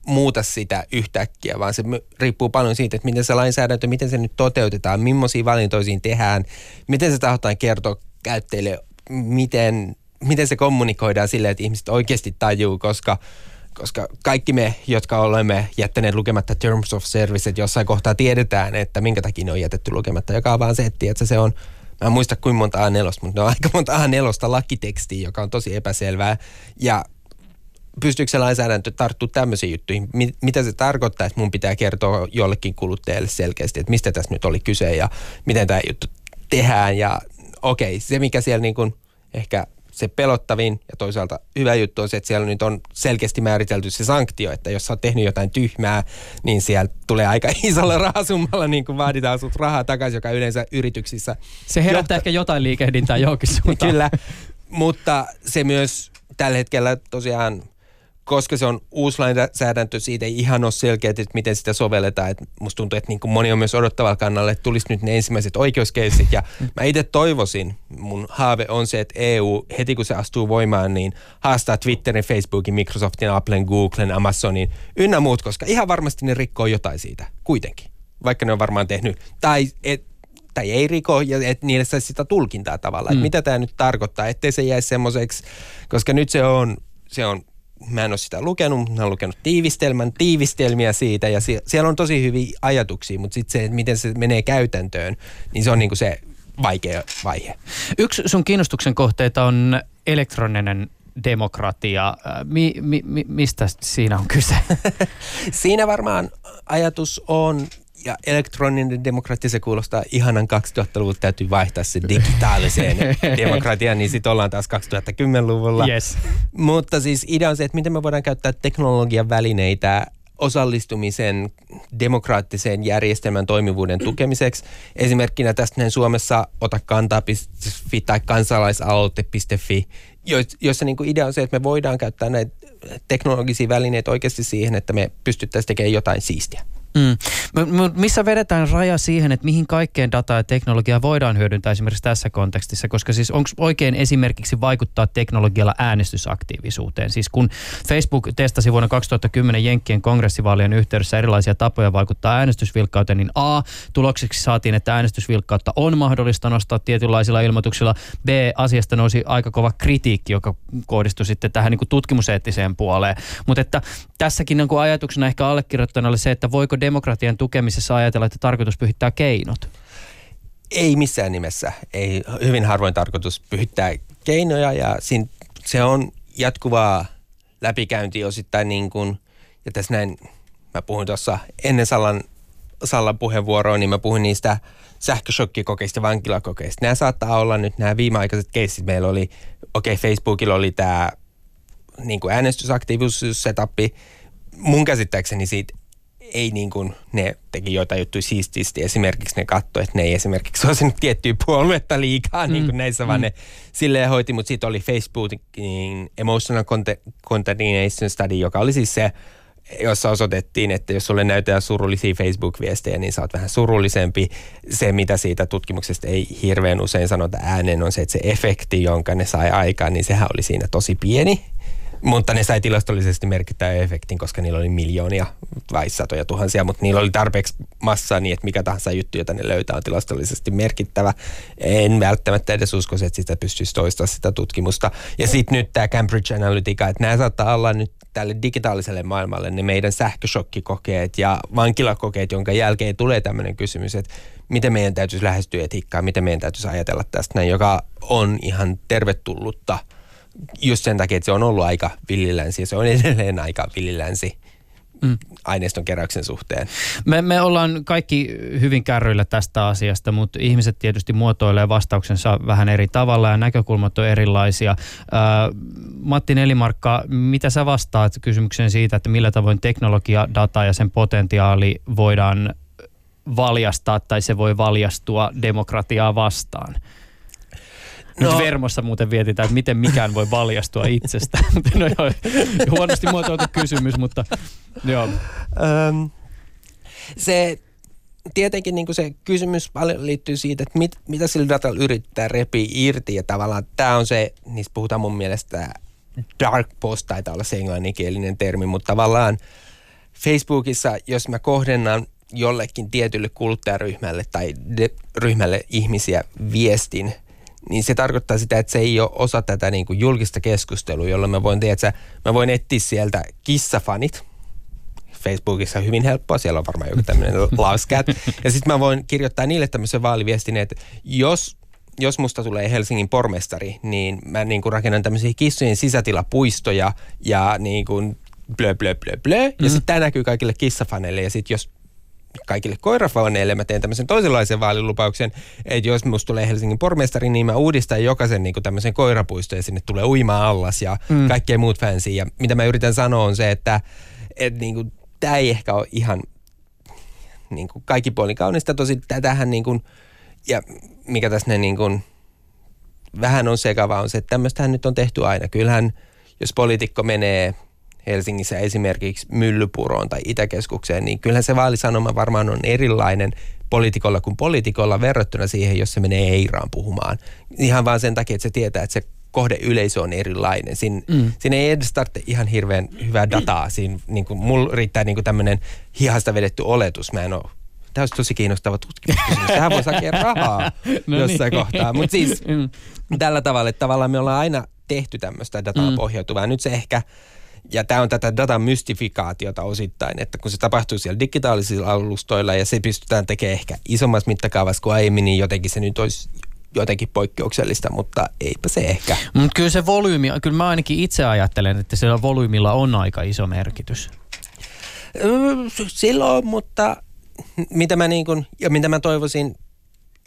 S4: muuta sitä yhtäkkiä, vaan se riippuu paljon siitä, että miten se lainsäädäntö, miten se nyt toteutetaan, millaisia valintoja siinä tehdään, miten se tahdotaan kertoa käyttäjille, miten, miten se kommunikoidaan silleen, että ihmiset oikeasti tajuu, koska koska kaikki me, jotka olemme jättäneet lukematta Terms of Service, että jossain kohtaa tiedetään, että minkä takia ne on jätetty lukematta, joka on vaan se, että se on Mä en muista kuinka monta A4, mutta ne on aika monta A4 lakitekstiä, joka on tosi epäselvää. Ja pystyykö se lainsäädäntö tarttua tämmöisiin juttuihin? Mitä se tarkoittaa, että mun pitää kertoa jollekin kuluttajalle selkeästi, että mistä tässä nyt oli kyse ja miten tämä juttu tehdään. Ja okei, se mikä siellä niin kuin ehkä se pelottavin ja toisaalta hyvä juttu on se, että siellä nyt on selkeästi määritelty se sanktio, että jos sä oot tehnyt jotain tyhmää, niin siellä tulee aika isolla rahasummalla, niin kuin vaaditaan sut rahaa takaisin, joka yleensä yrityksissä.
S3: Se herättää johtaa. ehkä jotain liikehdintää johonkin suuntaan.
S4: Kyllä, mutta se myös tällä hetkellä tosiaan koska se on uusi lainsäädäntö, siitä ei ihan ole selkeä, että miten sitä sovelletaan. Et musta tuntuu, että niin kuin moni on myös odottavalla kannalla, että tulisi nyt ne ensimmäiset oikeuskeisit. Ja mä itse toivoisin, mun haave on se, että EU heti kun se astuu voimaan, niin haastaa Twitterin, Facebookin, Microsoftin, Applen, Googlen, Amazonin ynnä muut, koska ihan varmasti ne rikkoo jotain siitä kuitenkin. Vaikka ne on varmaan tehnyt, tai et, tai ei riko, ja että niille saisi sitä tulkintaa tavallaan, mm. että mitä tämä nyt tarkoittaa, ettei se jäisi semmoiseksi, koska nyt se on, se on mä en ole sitä lukenut, mä olen lukenut tiivistelmän, tiivistelmiä siitä ja sie- siellä on tosi hyviä ajatuksia, mutta sitten se, että miten se menee käytäntöön, niin se on niinku se vaikea vaihe.
S3: Yksi sun kiinnostuksen kohteita on elektroninen demokratia. Mi, mi, mi, mistä siinä on kyse?
S4: siinä varmaan ajatus on ja elektroninen demokratia, se kuulostaa ihanan 2000-luvulta, täytyy vaihtaa se digitaaliseen demokratiaan, niin sitten ollaan taas 2010-luvulla.
S3: Yes.
S4: Mutta siis idea on se, että miten me voidaan käyttää teknologian välineitä osallistumisen demokraattiseen järjestelmän toimivuuden tukemiseksi. Esimerkkinä tästä näin Suomessa ota kantaa.fi tai kansalaisaloite.fi, joissa niin kuin idea on se, että me voidaan käyttää näitä teknologisia välineitä oikeasti siihen, että me pystyttäisiin tekemään jotain siistiä.
S3: Mm. Missä vedetään raja siihen, että mihin kaikkeen dataa ja teknologiaa voidaan hyödyntää esimerkiksi tässä kontekstissa? Koska siis onko oikein esimerkiksi vaikuttaa teknologialla äänestysaktiivisuuteen? Siis kun Facebook testasi vuonna 2010 Jenkkien kongressivaalien yhteydessä erilaisia tapoja vaikuttaa äänestysvilkkauteen, niin A, tulokseksi saatiin, että äänestysvilkkautta on mahdollista nostaa tietynlaisilla ilmoituksilla. B, asiasta nousi aika kova kritiikki, joka kohdistui sitten tähän niin kuin tutkimuseettiseen puoleen. Mutta että tässäkin niin kuin ajatuksena ehkä allekirjoittaneelle se, että voiko demokratian tukemisessa ajatella, että tarkoitus pyhittää keinot?
S4: Ei missään nimessä. Ei hyvin harvoin tarkoitus pyhittää keinoja ja se on jatkuvaa läpikäyntiä osittain niin kuin, ja tässä näin, mä puhuin tuossa ennen Sallan, Sallan puheenvuoroa, niin mä puhuin niistä sähköshokkikokeista, vankilakokeista. Nämä saattaa olla nyt nämä viimeaikaiset keissit. Meillä oli, okei, okay, Facebookilla oli tämä niin kuin äänestysaktiivisuus-setappi. Mun käsittääkseni siitä ei niin kuin, ne teki joitain juttuja siististi. Esimerkiksi ne katsoi, että ne ei esimerkiksi suosinut tiettyä puoluetta liikaa, mm. niin kuin näissä, mm. vaan ne silleen hoiti. Mutta sitten oli Facebookin Emotional Contamination Study, joka oli siis se, jossa osoitettiin, että jos sulle näytetään surullisia Facebook-viestejä, niin sä oot vähän surullisempi. Se, mitä siitä tutkimuksesta ei hirveän usein sanota ääneen, on se, että se efekti, jonka ne sai aikaan, niin sehän oli siinä tosi pieni. Mutta ne sai tilastollisesti merkittävän efektin, koska niillä oli miljoonia vai satoja tuhansia, mutta niillä oli tarpeeksi massaa niin, että mikä tahansa juttu, jota ne löytää, on tilastollisesti merkittävä. En välttämättä edes usko, että sitä pystyisi toistamaan sitä tutkimusta. Ja sitten nyt tämä Cambridge Analytica, että nämä saattaa olla nyt tälle digitaaliselle maailmalle ne meidän sähköshokkikokeet ja vankilakokeet, jonka jälkeen tulee tämmöinen kysymys, että miten meidän täytyisi lähestyä etiikkaa, miten meidän täytyisi ajatella tästä näin, joka on ihan tervetullutta – just sen takia, että se on ollut aika villilänsi ja se on edelleen aika villilänsi mm. aineiston keräyksen suhteen.
S3: Me, me ollaan kaikki hyvin kärryillä tästä asiasta, mutta ihmiset tietysti muotoilee vastauksensa vähän eri tavalla ja näkökulmat on erilaisia. Ää, Matti Nelimarkka, mitä sä vastaat kysymykseen siitä, että millä tavoin teknologia, data ja sen potentiaali voidaan valjastaa tai se voi valjastua demokratiaa vastaan? No. Nyt Vermossa muuten vietitään, että miten mikään voi valjastua itsestä. no joo, huonosti muotoiltu kysymys, mutta joo. Öm,
S4: se tietenkin niin se kysymys paljon liittyy siitä, että mit, mitä sillä datalla yrittää repiä irti ja tavallaan tämä on se, niistä puhutaan mun mielestä dark post taitaa olla se englanninkielinen termi, mutta tavallaan Facebookissa, jos mä kohdennan jollekin tietylle kuluttajaryhmälle tai de, ryhmälle ihmisiä viestin – niin se tarkoittaa sitä, että se ei ole osa tätä niin kuin julkista keskustelua, jolloin mä voin, tiedätkö, mä voin etsiä sieltä kissafanit, Facebookissa hyvin helppoa, siellä on varmaan joku tämmöinen lauskat. Ja sitten mä voin kirjoittaa niille tämmöisen vaaliviestin, että jos, jos musta tulee Helsingin pormestari, niin mä niin kuin rakennan tämmöisiä kissojen sisätilapuistoja ja niin kuin blö, blö, blö, blö. Ja mm. sitten tämä näkyy kaikille kissafaneille. Ja sitten jos kaikille koirafaneille mä teen tämmöisen toisenlaisen vaalilupauksen, että jos musta tulee Helsingin pormestari, niin mä uudistan jokaisen niin tämmöisen koirapuisto ja sinne tulee uima allas ja mm. kaikkea muut fansia. Ja mitä mä yritän sanoa on se, että et niin kuin, tämä ei ehkä ole ihan niin kuin kaikki puolin kaunista. Tosi tätähän niin kuin, ja mikä tässä ne niin kuin, vähän on sekava on se, että tämmöistähän nyt on tehty aina. Kyllähän jos poliitikko menee Helsingissä esimerkiksi Myllypuroon tai Itäkeskukseen, niin kyllähän se vaalisanoma varmaan on erilainen poliitikolla kuin poliitikolla verrattuna siihen, jos se menee Eiraan puhumaan. Ihan vaan sen takia, että se tietää, että se kohdeyleisö on erilainen. Siinä, mm. siinä ei edes tarvitse ihan hirveän hyvää dataa. Siinä niin kuin, mulla riittää niin tämmöinen hihasta vedetty oletus. Mä en ole Tämä olisi tosi kiinnostava tutkimus. Tähän voisi hakea rahaa no jossain niin. kohtaa. Mutta siis mm. tällä tavalla, että tavallaan me ollaan aina tehty tämmöistä dataa mm. pohjautuvaa. Nyt se ehkä ja tämä on tätä datan mystifikaatiota osittain, että kun se tapahtuu siellä digitaalisilla alustoilla ja se pystytään tekemään ehkä isommassa mittakaavassa kuin aiemmin, niin jotenkin se nyt olisi jotenkin poikkeuksellista, mutta eipä se ehkä.
S3: Mutta kyllä se volyymi, kyllä mä ainakin itse ajattelen, että sillä volyymilla on aika iso merkitys.
S4: Silloin, mutta mitä mä, niin kun, ja mitä mä toivoisin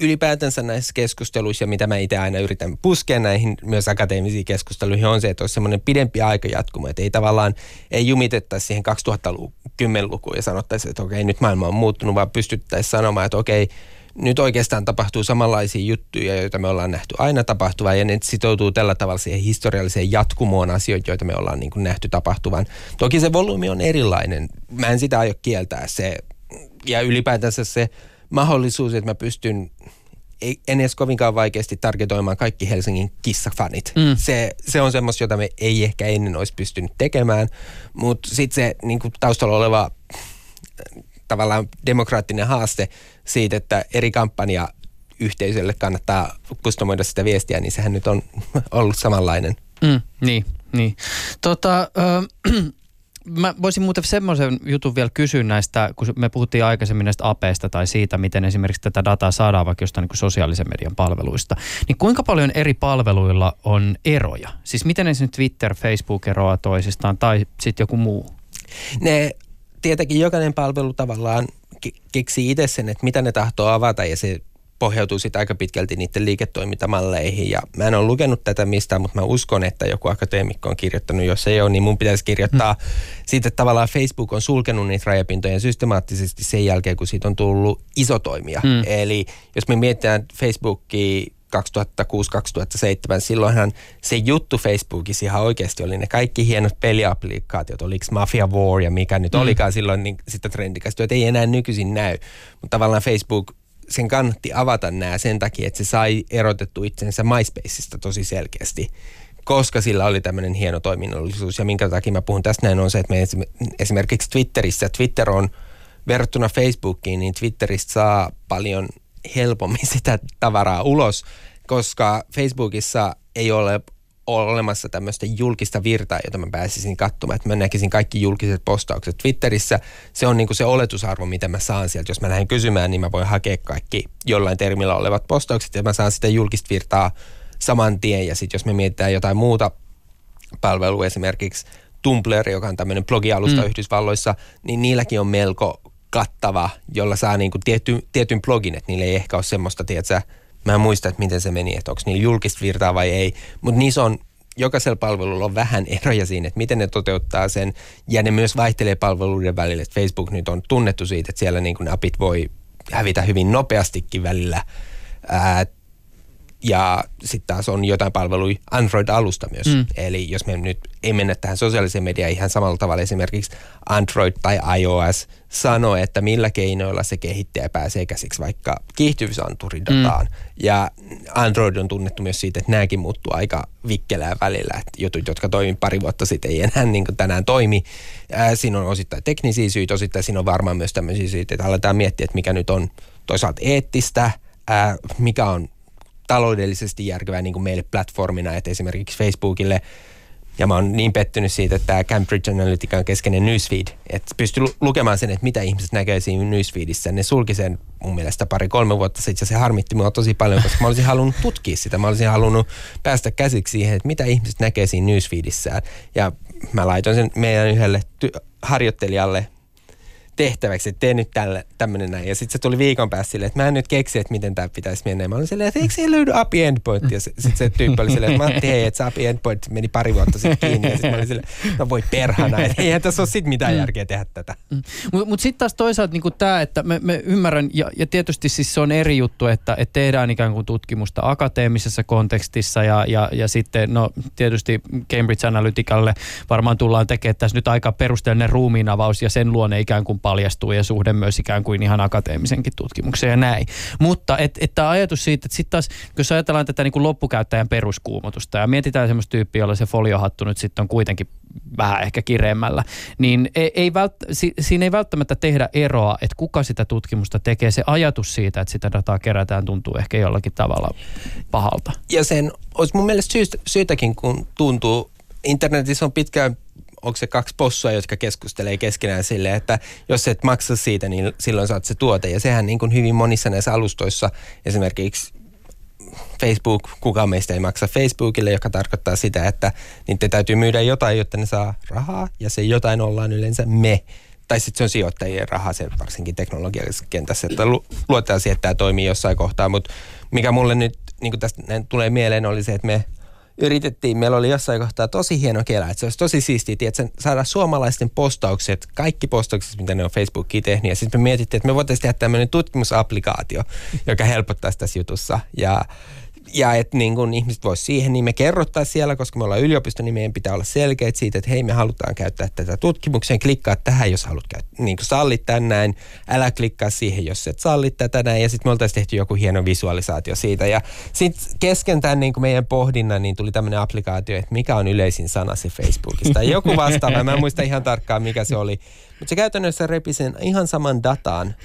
S4: ylipäätänsä näissä keskusteluissa, mitä mä itse aina yritän puskea näihin myös akateemisiin keskusteluihin, on se, että olisi semmoinen pidempi aika jatkumo, että ei tavallaan, ei jumitettaisi siihen 2010-lukuun ja sanottaisi, että okei, nyt maailma on muuttunut, vaan pystyttäisiin sanomaan, että okei, nyt oikeastaan tapahtuu samanlaisia juttuja, joita me ollaan nähty aina tapahtuvan, ja ne sitoutuu tällä tavalla siihen historialliseen jatkumoon asioita, joita me ollaan niin kuin nähty tapahtuvan. Toki se volyymi on erilainen. Mä en sitä aio kieltää. Se, ja ylipäätänsä se mahdollisuus, että mä pystyn en edes kovinkaan vaikeasti targetoimaan kaikki Helsingin kissafanit. Mm. Se, se on semmoista, jota me ei ehkä ennen olisi pystynyt tekemään, mutta sitten se niin taustalla oleva tavallaan demokraattinen haaste siitä, että eri kampanja yhteisölle kannattaa kustomoida sitä viestiä, niin sehän nyt on ollut samanlainen.
S3: Mm, niin, niin. Tota, äh, Mä voisin muuten semmoisen jutun vielä kysyä näistä, kun me puhuttiin aikaisemmin näistä apeista tai siitä, miten esimerkiksi tätä dataa saadaan vaikka jostain niin sosiaalisen median palveluista. Niin kuinka paljon eri palveluilla on eroja? Siis miten esimerkiksi Twitter, Facebook eroaa toisistaan tai sitten joku muu?
S4: Ne tietenkin jokainen palvelu tavallaan keksii itse sen, että mitä ne tahtoo avata ja se pohjautuu sitten aika pitkälti niiden liiketoimintamalleihin. Ja mä en ole lukenut tätä mistään, mutta mä uskon, että joku akateemikko on kirjoittanut. Jos ei ole, niin mun pitäisi kirjoittaa. Hmm. Siitä, että tavallaan Facebook on sulkenut niitä rajapintoja systemaattisesti sen jälkeen, kun siitä on tullut iso toimija. Hmm. Eli jos me mietitään Facebookia 2006-2007, silloinhan se juttu Facebookissa ihan oikeasti oli ne kaikki hienot peliapplikaatiot, oliko Mafia War ja mikä nyt mm. olikaan silloin niin sitä trendikästä, että ei enää nykyisin näy. Mutta tavallaan Facebook sen kannatti avata nämä sen takia, että se sai erotettu itsensä MySpaceista tosi selkeästi koska sillä oli tämmöinen hieno toiminnallisuus. Ja minkä takia mä puhun tästä näin on se, että me esimerkiksi Twitterissä, Twitter on verrattuna Facebookiin, niin Twitteristä saa paljon helpommin sitä tavaraa ulos, koska Facebookissa ei ole ole olemassa tämmöistä julkista virtaa, jota mä pääsisin katsomaan, että mä näkisin kaikki julkiset postaukset. Twitterissä se on niinku se oletusarvo, mitä mä saan sieltä. Jos mä lähden kysymään, niin mä voin hakea kaikki jollain termillä olevat postaukset ja mä saan sitä julkista virtaa saman tien. Ja sitten jos me mietitään jotain muuta palvelu esimerkiksi Tumblr, joka on tämmöinen blogialusta mm. Yhdysvalloissa, niin niilläkin on melko kattava, jolla saa niin kuin tietty, tietyn blogin, että niillä ei ehkä ole semmoista, tiedätkö, mä en muista, että miten se meni, että onko niillä julkista virtaa vai ei, mutta niissä on jokaisella palvelulla on vähän eroja siinä, että miten ne toteuttaa sen, ja ne myös vaihtelee palveluiden välillä. Että Facebook nyt on tunnettu siitä, että siellä niin kuin appit voi hävitä hyvin nopeastikin välillä. Ää, ja sitten taas on jotain palveluja Android-alusta myös. Mm. Eli jos me nyt ei mennä tähän sosiaaliseen mediaan ihan samalla tavalla, esimerkiksi Android tai iOS sanoo, että millä keinoilla se kehittäjä pääsee käsiksi vaikka kiihtyvyysanturidataan. Mm. Ja Android on tunnettu myös siitä, että nämäkin muuttuu aika vikkelää välillä. Että jutut, jotka toimivat pari vuotta sitten, ei enää niin kuin tänään toimi. Ää, siinä on osittain teknisiä syitä, osittain siinä on varmaan myös tämmöisiä syitä, että aletaan miettiä, että mikä nyt on toisaalta eettistä, ää, mikä on taloudellisesti järkevää niin kuin meille platformina, että esimerkiksi Facebookille ja mä oon niin pettynyt siitä, että tämä Cambridge on keskeinen newsfeed, että pystyy lukemaan sen, että mitä ihmiset näkee siinä newsfeedissä. Ne sulki sen mun mielestä pari-kolme vuotta sitten ja se harmitti mua tosi paljon, koska mä olisin halunnut tutkia sitä. Mä olisin halunnut päästä käsiksi siihen, että mitä ihmiset näkee siinä newsfeedissään. Ja mä laitoin sen meidän yhdelle ty- harjoittelijalle tehtäväksi, että tee nyt tälle, tämmöinen näin. Ja sitten se tuli viikon päästä silleen, että mä en nyt keksi, että miten tämä pitäisi mennä. Ja mä olin silleen, että eikö siellä löydy API endpoint? Ja sitten se tyyppi oli silleen, että Matti, hei, että se API endpoint meni pari vuotta sitten kiinni. Ja sitten mä olin silleen, no voi perhana, että eihän tässä ole sitten mitään mm. järkeä tehdä tätä.
S3: Mm. Mutta mut sitten taas toisaalta niin tämä, että me, me ymmärrän, ja, ja tietysti siis se on eri juttu, että, että tehdään ikään kuin tutkimusta akateemisessa kontekstissa ja, ja, ja sitten no tietysti Cambridge Analyticalle varmaan tullaan tekemään tässä nyt aika perusteellinen ruumiinavaus ja sen luonne ikään kuin paljastuu ja suhde myös ikään kuin ihan akateemisenkin tutkimukseen ja näin. Mutta että et tämä ajatus siitä, että sitten taas, jos ajatellaan tätä niin kuin loppukäyttäjän peruskuumotusta ja mietitään semmoista tyyppiä, jolla se foliohattu nyt sitten on kuitenkin vähän ehkä kireemmällä, niin ei, ei vält, si, siinä ei välttämättä tehdä eroa, että kuka sitä tutkimusta tekee. Se ajatus siitä, että sitä dataa kerätään, tuntuu ehkä jollakin tavalla pahalta.
S4: Ja sen olisi mun mielestä syytäkin, kun tuntuu, internetissä on pitkään onko se kaksi possua, jotka keskustelee keskenään silleen, että jos et maksa siitä, niin silloin saat se tuote. Ja sehän niin kuin hyvin monissa näissä alustoissa, esimerkiksi Facebook, kukaan meistä ei maksa Facebookille, joka tarkoittaa sitä, että niiden täytyy myydä jotain, jotta ne saa rahaa, ja se jotain ollaan yleensä me. Tai sitten se on sijoittajien rahaa, se varsinkin teknologiallisessa kentässä, että lu- luotetaan siihen, että tämä toimii jossain kohtaa. Mutta mikä mulle nyt niin tästä tulee mieleen oli se, että me yritettiin, meillä oli jossain kohtaa tosi hieno kelä, että se olisi tosi siistiä, että saada suomalaisten postaukset, kaikki postaukset, mitä ne on Facebookiin tehnyt, ja sitten me mietittiin, että me voitaisiin tehdä tämmöinen tutkimusapplikaatio, joka helpottaisi tässä jutussa, ja ja että niin kun ihmiset voisivat siihen, niin me kerrottaisiin siellä, koska me ollaan yliopisto, niin meidän pitää olla selkeät siitä, että hei me halutaan käyttää tätä tutkimukseen, klikkaa tähän, jos haluat käyttää, niin kuin sallit tän näin, älä klikkaa siihen, jos et sallit tätä näin, ja sitten me oltaisiin tehty joku hieno visualisaatio siitä, ja sitten kesken tämän niin meidän pohdinnan, niin tuli tämmöinen applikaatio, että mikä on yleisin sanasi Facebookista, joku vastaava, mä en muista ihan tarkkaan mikä se oli, mutta se käytännössä repi sen ihan saman datan,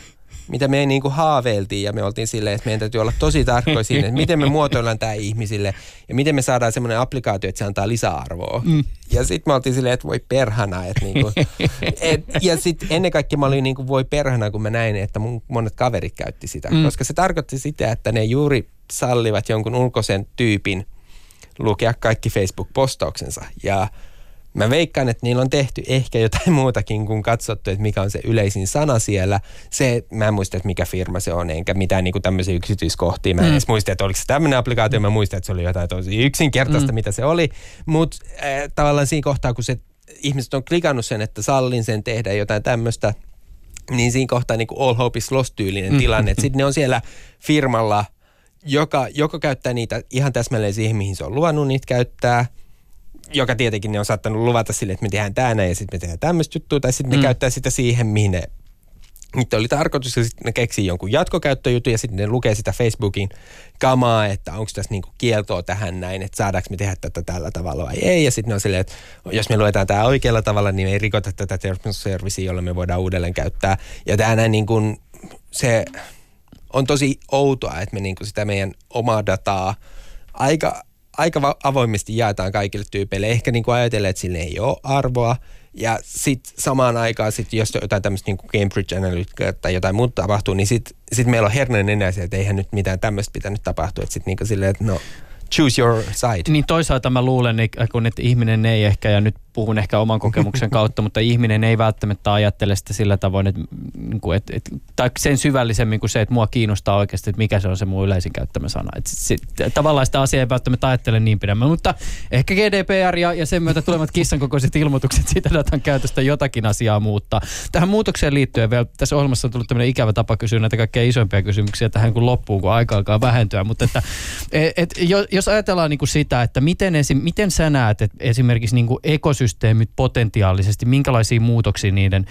S4: mitä me niin kuin haaveiltiin ja me oltiin silleen, että meidän täytyy olla tosi tarkkoja siinä, että miten me muotoillaan tämä ihmisille ja miten me saadaan semmoinen applikaatio, että se antaa lisäarvoa. Mm. Ja sitten me oltiin silleen, että voi perhana. Että niinku, et, ja sitten ennen kaikkea mä olin niin kuin voi perhana, kun mä näin, että mun monet kaverit käytti sitä, mm. koska se tarkoitti sitä, että ne juuri sallivat jonkun ulkoisen tyypin lukea kaikki Facebook-postauksensa ja – Mä veikkaan, että niillä on tehty ehkä jotain muutakin kuin katsottu, että mikä on se yleisin sana siellä. Se, mä en muista, että mikä firma se on, enkä mitään niin kuin tämmöisiä yksityiskohtia. Mä en mm. edes muista, että oliko se tämmöinen applikaatio. Mä muistan, että se oli jotain tosi yksinkertaista, mm. mitä se oli. Mutta äh, tavallaan siinä kohtaa, kun se ihmiset on klikannut sen, että sallin sen tehdä jotain tämmöistä, niin siinä kohtaa niin kuin all hope is lost tyylinen mm. tilanne. Sitten ne on siellä firmalla, joka, joka käyttää niitä ihan täsmälleen siihen, mihin se on luvannut niitä käyttää – joka tietenkin ne on saattanut luvata sille, että me tehdään tämä ja sitten me tehdään tämmöistä juttua, tai sitten mm. ne käyttää sitä siihen, mihin ne niitä oli tarkoitus, ja sitten ne keksii jonkun jatkokäyttöjutun, ja sitten ne lukee sitä Facebookin kamaa, että onko tässä niinku kieltoa tähän näin, että saadaanko me tehdä tätä tällä tavalla vai ei. Ja sitten ne on silleen, että jos me luetaan tämä oikealla tavalla, niin me ei rikota tätä terveysservisiä, jolla me voidaan uudelleen käyttää. Ja tämä näin niin kuin, se on tosi outoa, että me niin kuin sitä meidän omaa dataa aika aika avoimesti jaetaan kaikille tyypeille. Ehkä niin ajatellaan, että sille ei ole arvoa. Ja sitten samaan aikaan, sit, jos jotain tämmöistä niin Cambridge Analytica tai jotain muuta tapahtuu, niin sitten sit meillä on hernen enää se, että eihän nyt mitään tämmöistä pitänyt tapahtua. Että sitten niin silleen, että no choose your side.
S3: Niin toisaalta mä luulen, kun että ihminen ei ehkä, ja nyt puhun ehkä oman kokemuksen kautta, mutta ihminen ei välttämättä ajattele sitä sillä tavoin, että, niinku, että, että tai sen syvällisemmin kuin se, että mua kiinnostaa oikeasti, että mikä se on se mun yleisin käyttämä sana. Että sit, tavallaan sitä asiaa ei välttämättä ajattele niin pidemmän, mutta ehkä GDPR ja, ja sen myötä tulevat kissan kokoiset ilmoitukset siitä datan käytöstä jotakin asiaa muuttaa. Tähän muutokseen liittyen vielä, tässä ohjelmassa on tullut tämmöinen ikävä tapa kysyä näitä kaikkein isompia kysymyksiä tähän kun loppuu, kun aika alkaa vähentyä, mutta että, et, et, jos ajatellaan niin kuin sitä, että miten, esim, miten sä näet että esimerkiksi niin kuin ekosysteemit potentiaalisesti, minkälaisia muutoksia niiden,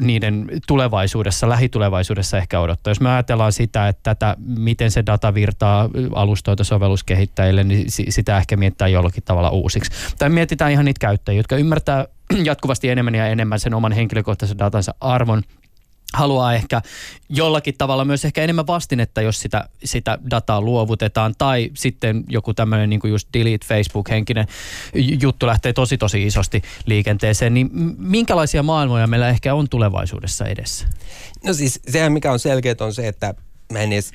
S3: niiden tulevaisuudessa, lähitulevaisuudessa ehkä odottaa. Jos me ajatellaan sitä, että tätä, miten se data virtaa alustoita sovelluskehittäjille, niin sitä ehkä mietitään jollakin tavalla uusiksi. Tai mietitään ihan niitä käyttäjiä, jotka ymmärtää jatkuvasti enemmän ja enemmän sen oman henkilökohtaisen datansa arvon – haluaa ehkä jollakin tavalla myös ehkä enemmän vastinetta, jos sitä, sitä dataa luovutetaan. Tai sitten joku tämmöinen niin just delete Facebook-henkinen juttu lähtee tosi tosi isosti liikenteeseen. Niin minkälaisia maailmoja meillä ehkä on tulevaisuudessa edessä?
S4: No siis sehän mikä on selkeä on se, että mä en edes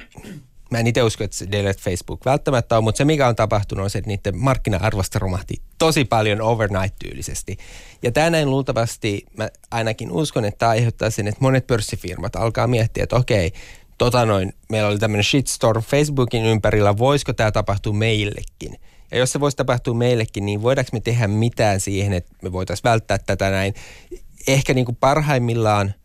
S4: Mä en itse usko, että Delete Facebook välttämättä on, mutta se mikä on tapahtunut on se, että niiden markkina-arvosta romahti tosi paljon overnight-tyylisesti. Ja tämä näin luultavasti, mä ainakin uskon, että tämä aiheuttaa sen, että monet pörssifirmat alkaa miettiä, että okei, tota noin, meillä oli tämmöinen shitstorm Facebookin ympärillä, voisiko tämä tapahtua meillekin? Ja jos se voisi tapahtua meillekin, niin voidaanko me tehdä mitään siihen, että me voitaisiin välttää tätä näin? Ehkä niin kuin parhaimmillaan –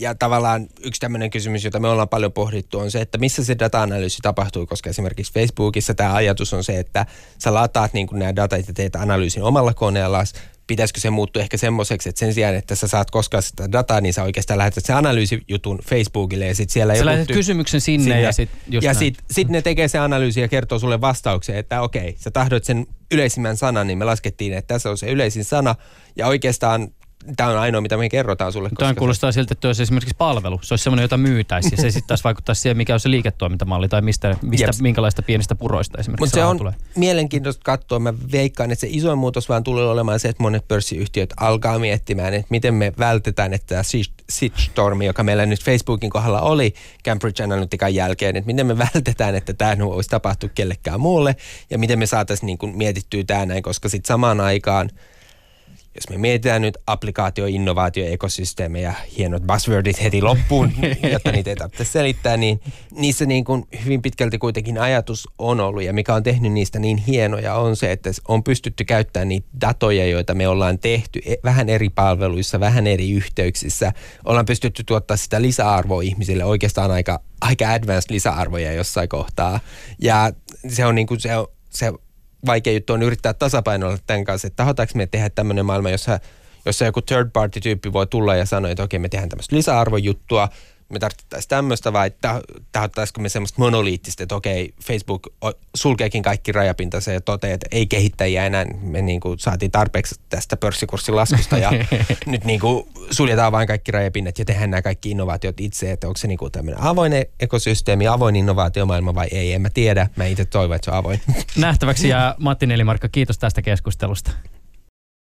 S4: ja tavallaan yksi tämmöinen kysymys, jota me ollaan paljon pohdittu, on se, että missä se data-analyysi tapahtuu, koska esimerkiksi Facebookissa tämä ajatus on se, että sä lataat niin nämä datat ja teet analyysin omalla koneella, pitäisikö se muuttua ehkä semmoiseksi, että sen sijaan, että sä saat koskaan sitä dataa, niin sä oikeastaan lähetät sen analyysijutun Facebookille ja sitten siellä...
S3: Sä lähetät kysymyksen sinne, sinne. ja sitten
S4: Ja sitten sit ne tekee se analyysi ja kertoo sulle vastauksen, että okei, sä tahdoit sen yleisimmän sanan, niin me laskettiin, että tässä on se yleisin sana. Ja oikeastaan tämä on ainoa, mitä me kerrotaan sulle.
S3: Tämä kuulostaa siltä, että olisi esimerkiksi palvelu. Se olisi semmoinen, jota myytäisiin. Ja se sitten taas vaikuttaisi siihen, mikä on se liiketoimintamalli tai mistä, mistä minkälaista pienistä puroista esimerkiksi
S4: Mutta se on tulee. mielenkiintoista katsoa. Mä veikkaan, että se isoin muutos vaan tulee olemaan se, että monet pörssiyhtiöt alkaa miettimään, että miten me vältetään, että tämä shitstormi, joka meillä nyt Facebookin kohdalla oli Cambridge Analytican jälkeen, että miten me vältetään, että tämä voisi tapahtua kellekään muulle ja miten me saataisiin niin mietittyä tämä näin, koska sitten samaan aikaan – jos me mietitään nyt applikaatio, innovaatio, ekosysteemejä, hienot buzzwordit heti loppuun, jotta niitä ei tarvitse selittää, niin niissä niin kuin hyvin pitkälti kuitenkin ajatus on ollut ja mikä on tehnyt niistä niin hienoja on se, että on pystytty käyttämään niitä datoja, joita me ollaan tehty e, vähän eri palveluissa, vähän eri yhteyksissä. Ollaan pystytty tuottaa sitä lisäarvoa ihmisille oikeastaan aika, aika advanced lisäarvoja jossain kohtaa. Ja se on niin kuin se, se vaikea juttu on yrittää tasapainoilla tämän kanssa, että tahotaanko me tehdä tämmöinen maailma, jossa, jossa joku third party tyyppi voi tulla ja sanoa, että okei me tehdään tämmöistä lisäarvojuttua, me tarvittaisiin tämmöistä vai tahottaisiko me semmoista monoliittista, että okei, Facebook sulkeekin kaikki rajapintansa ja toteaa, että ei kehittäjiä enää, me niin kuin saatiin tarpeeksi tästä pörssikurssin laskusta ja nyt niin kuin suljetaan vain kaikki rajapinnat ja tehdään nämä kaikki innovaatiot itse, että onko se niin kuin tämmöinen avoin ekosysteemi, avoin innovaatiomaailma vai ei, en mä tiedä, mä itse toivon, että se on avoin.
S3: Nähtäväksi ja Matti Nelimarkka, kiitos tästä keskustelusta.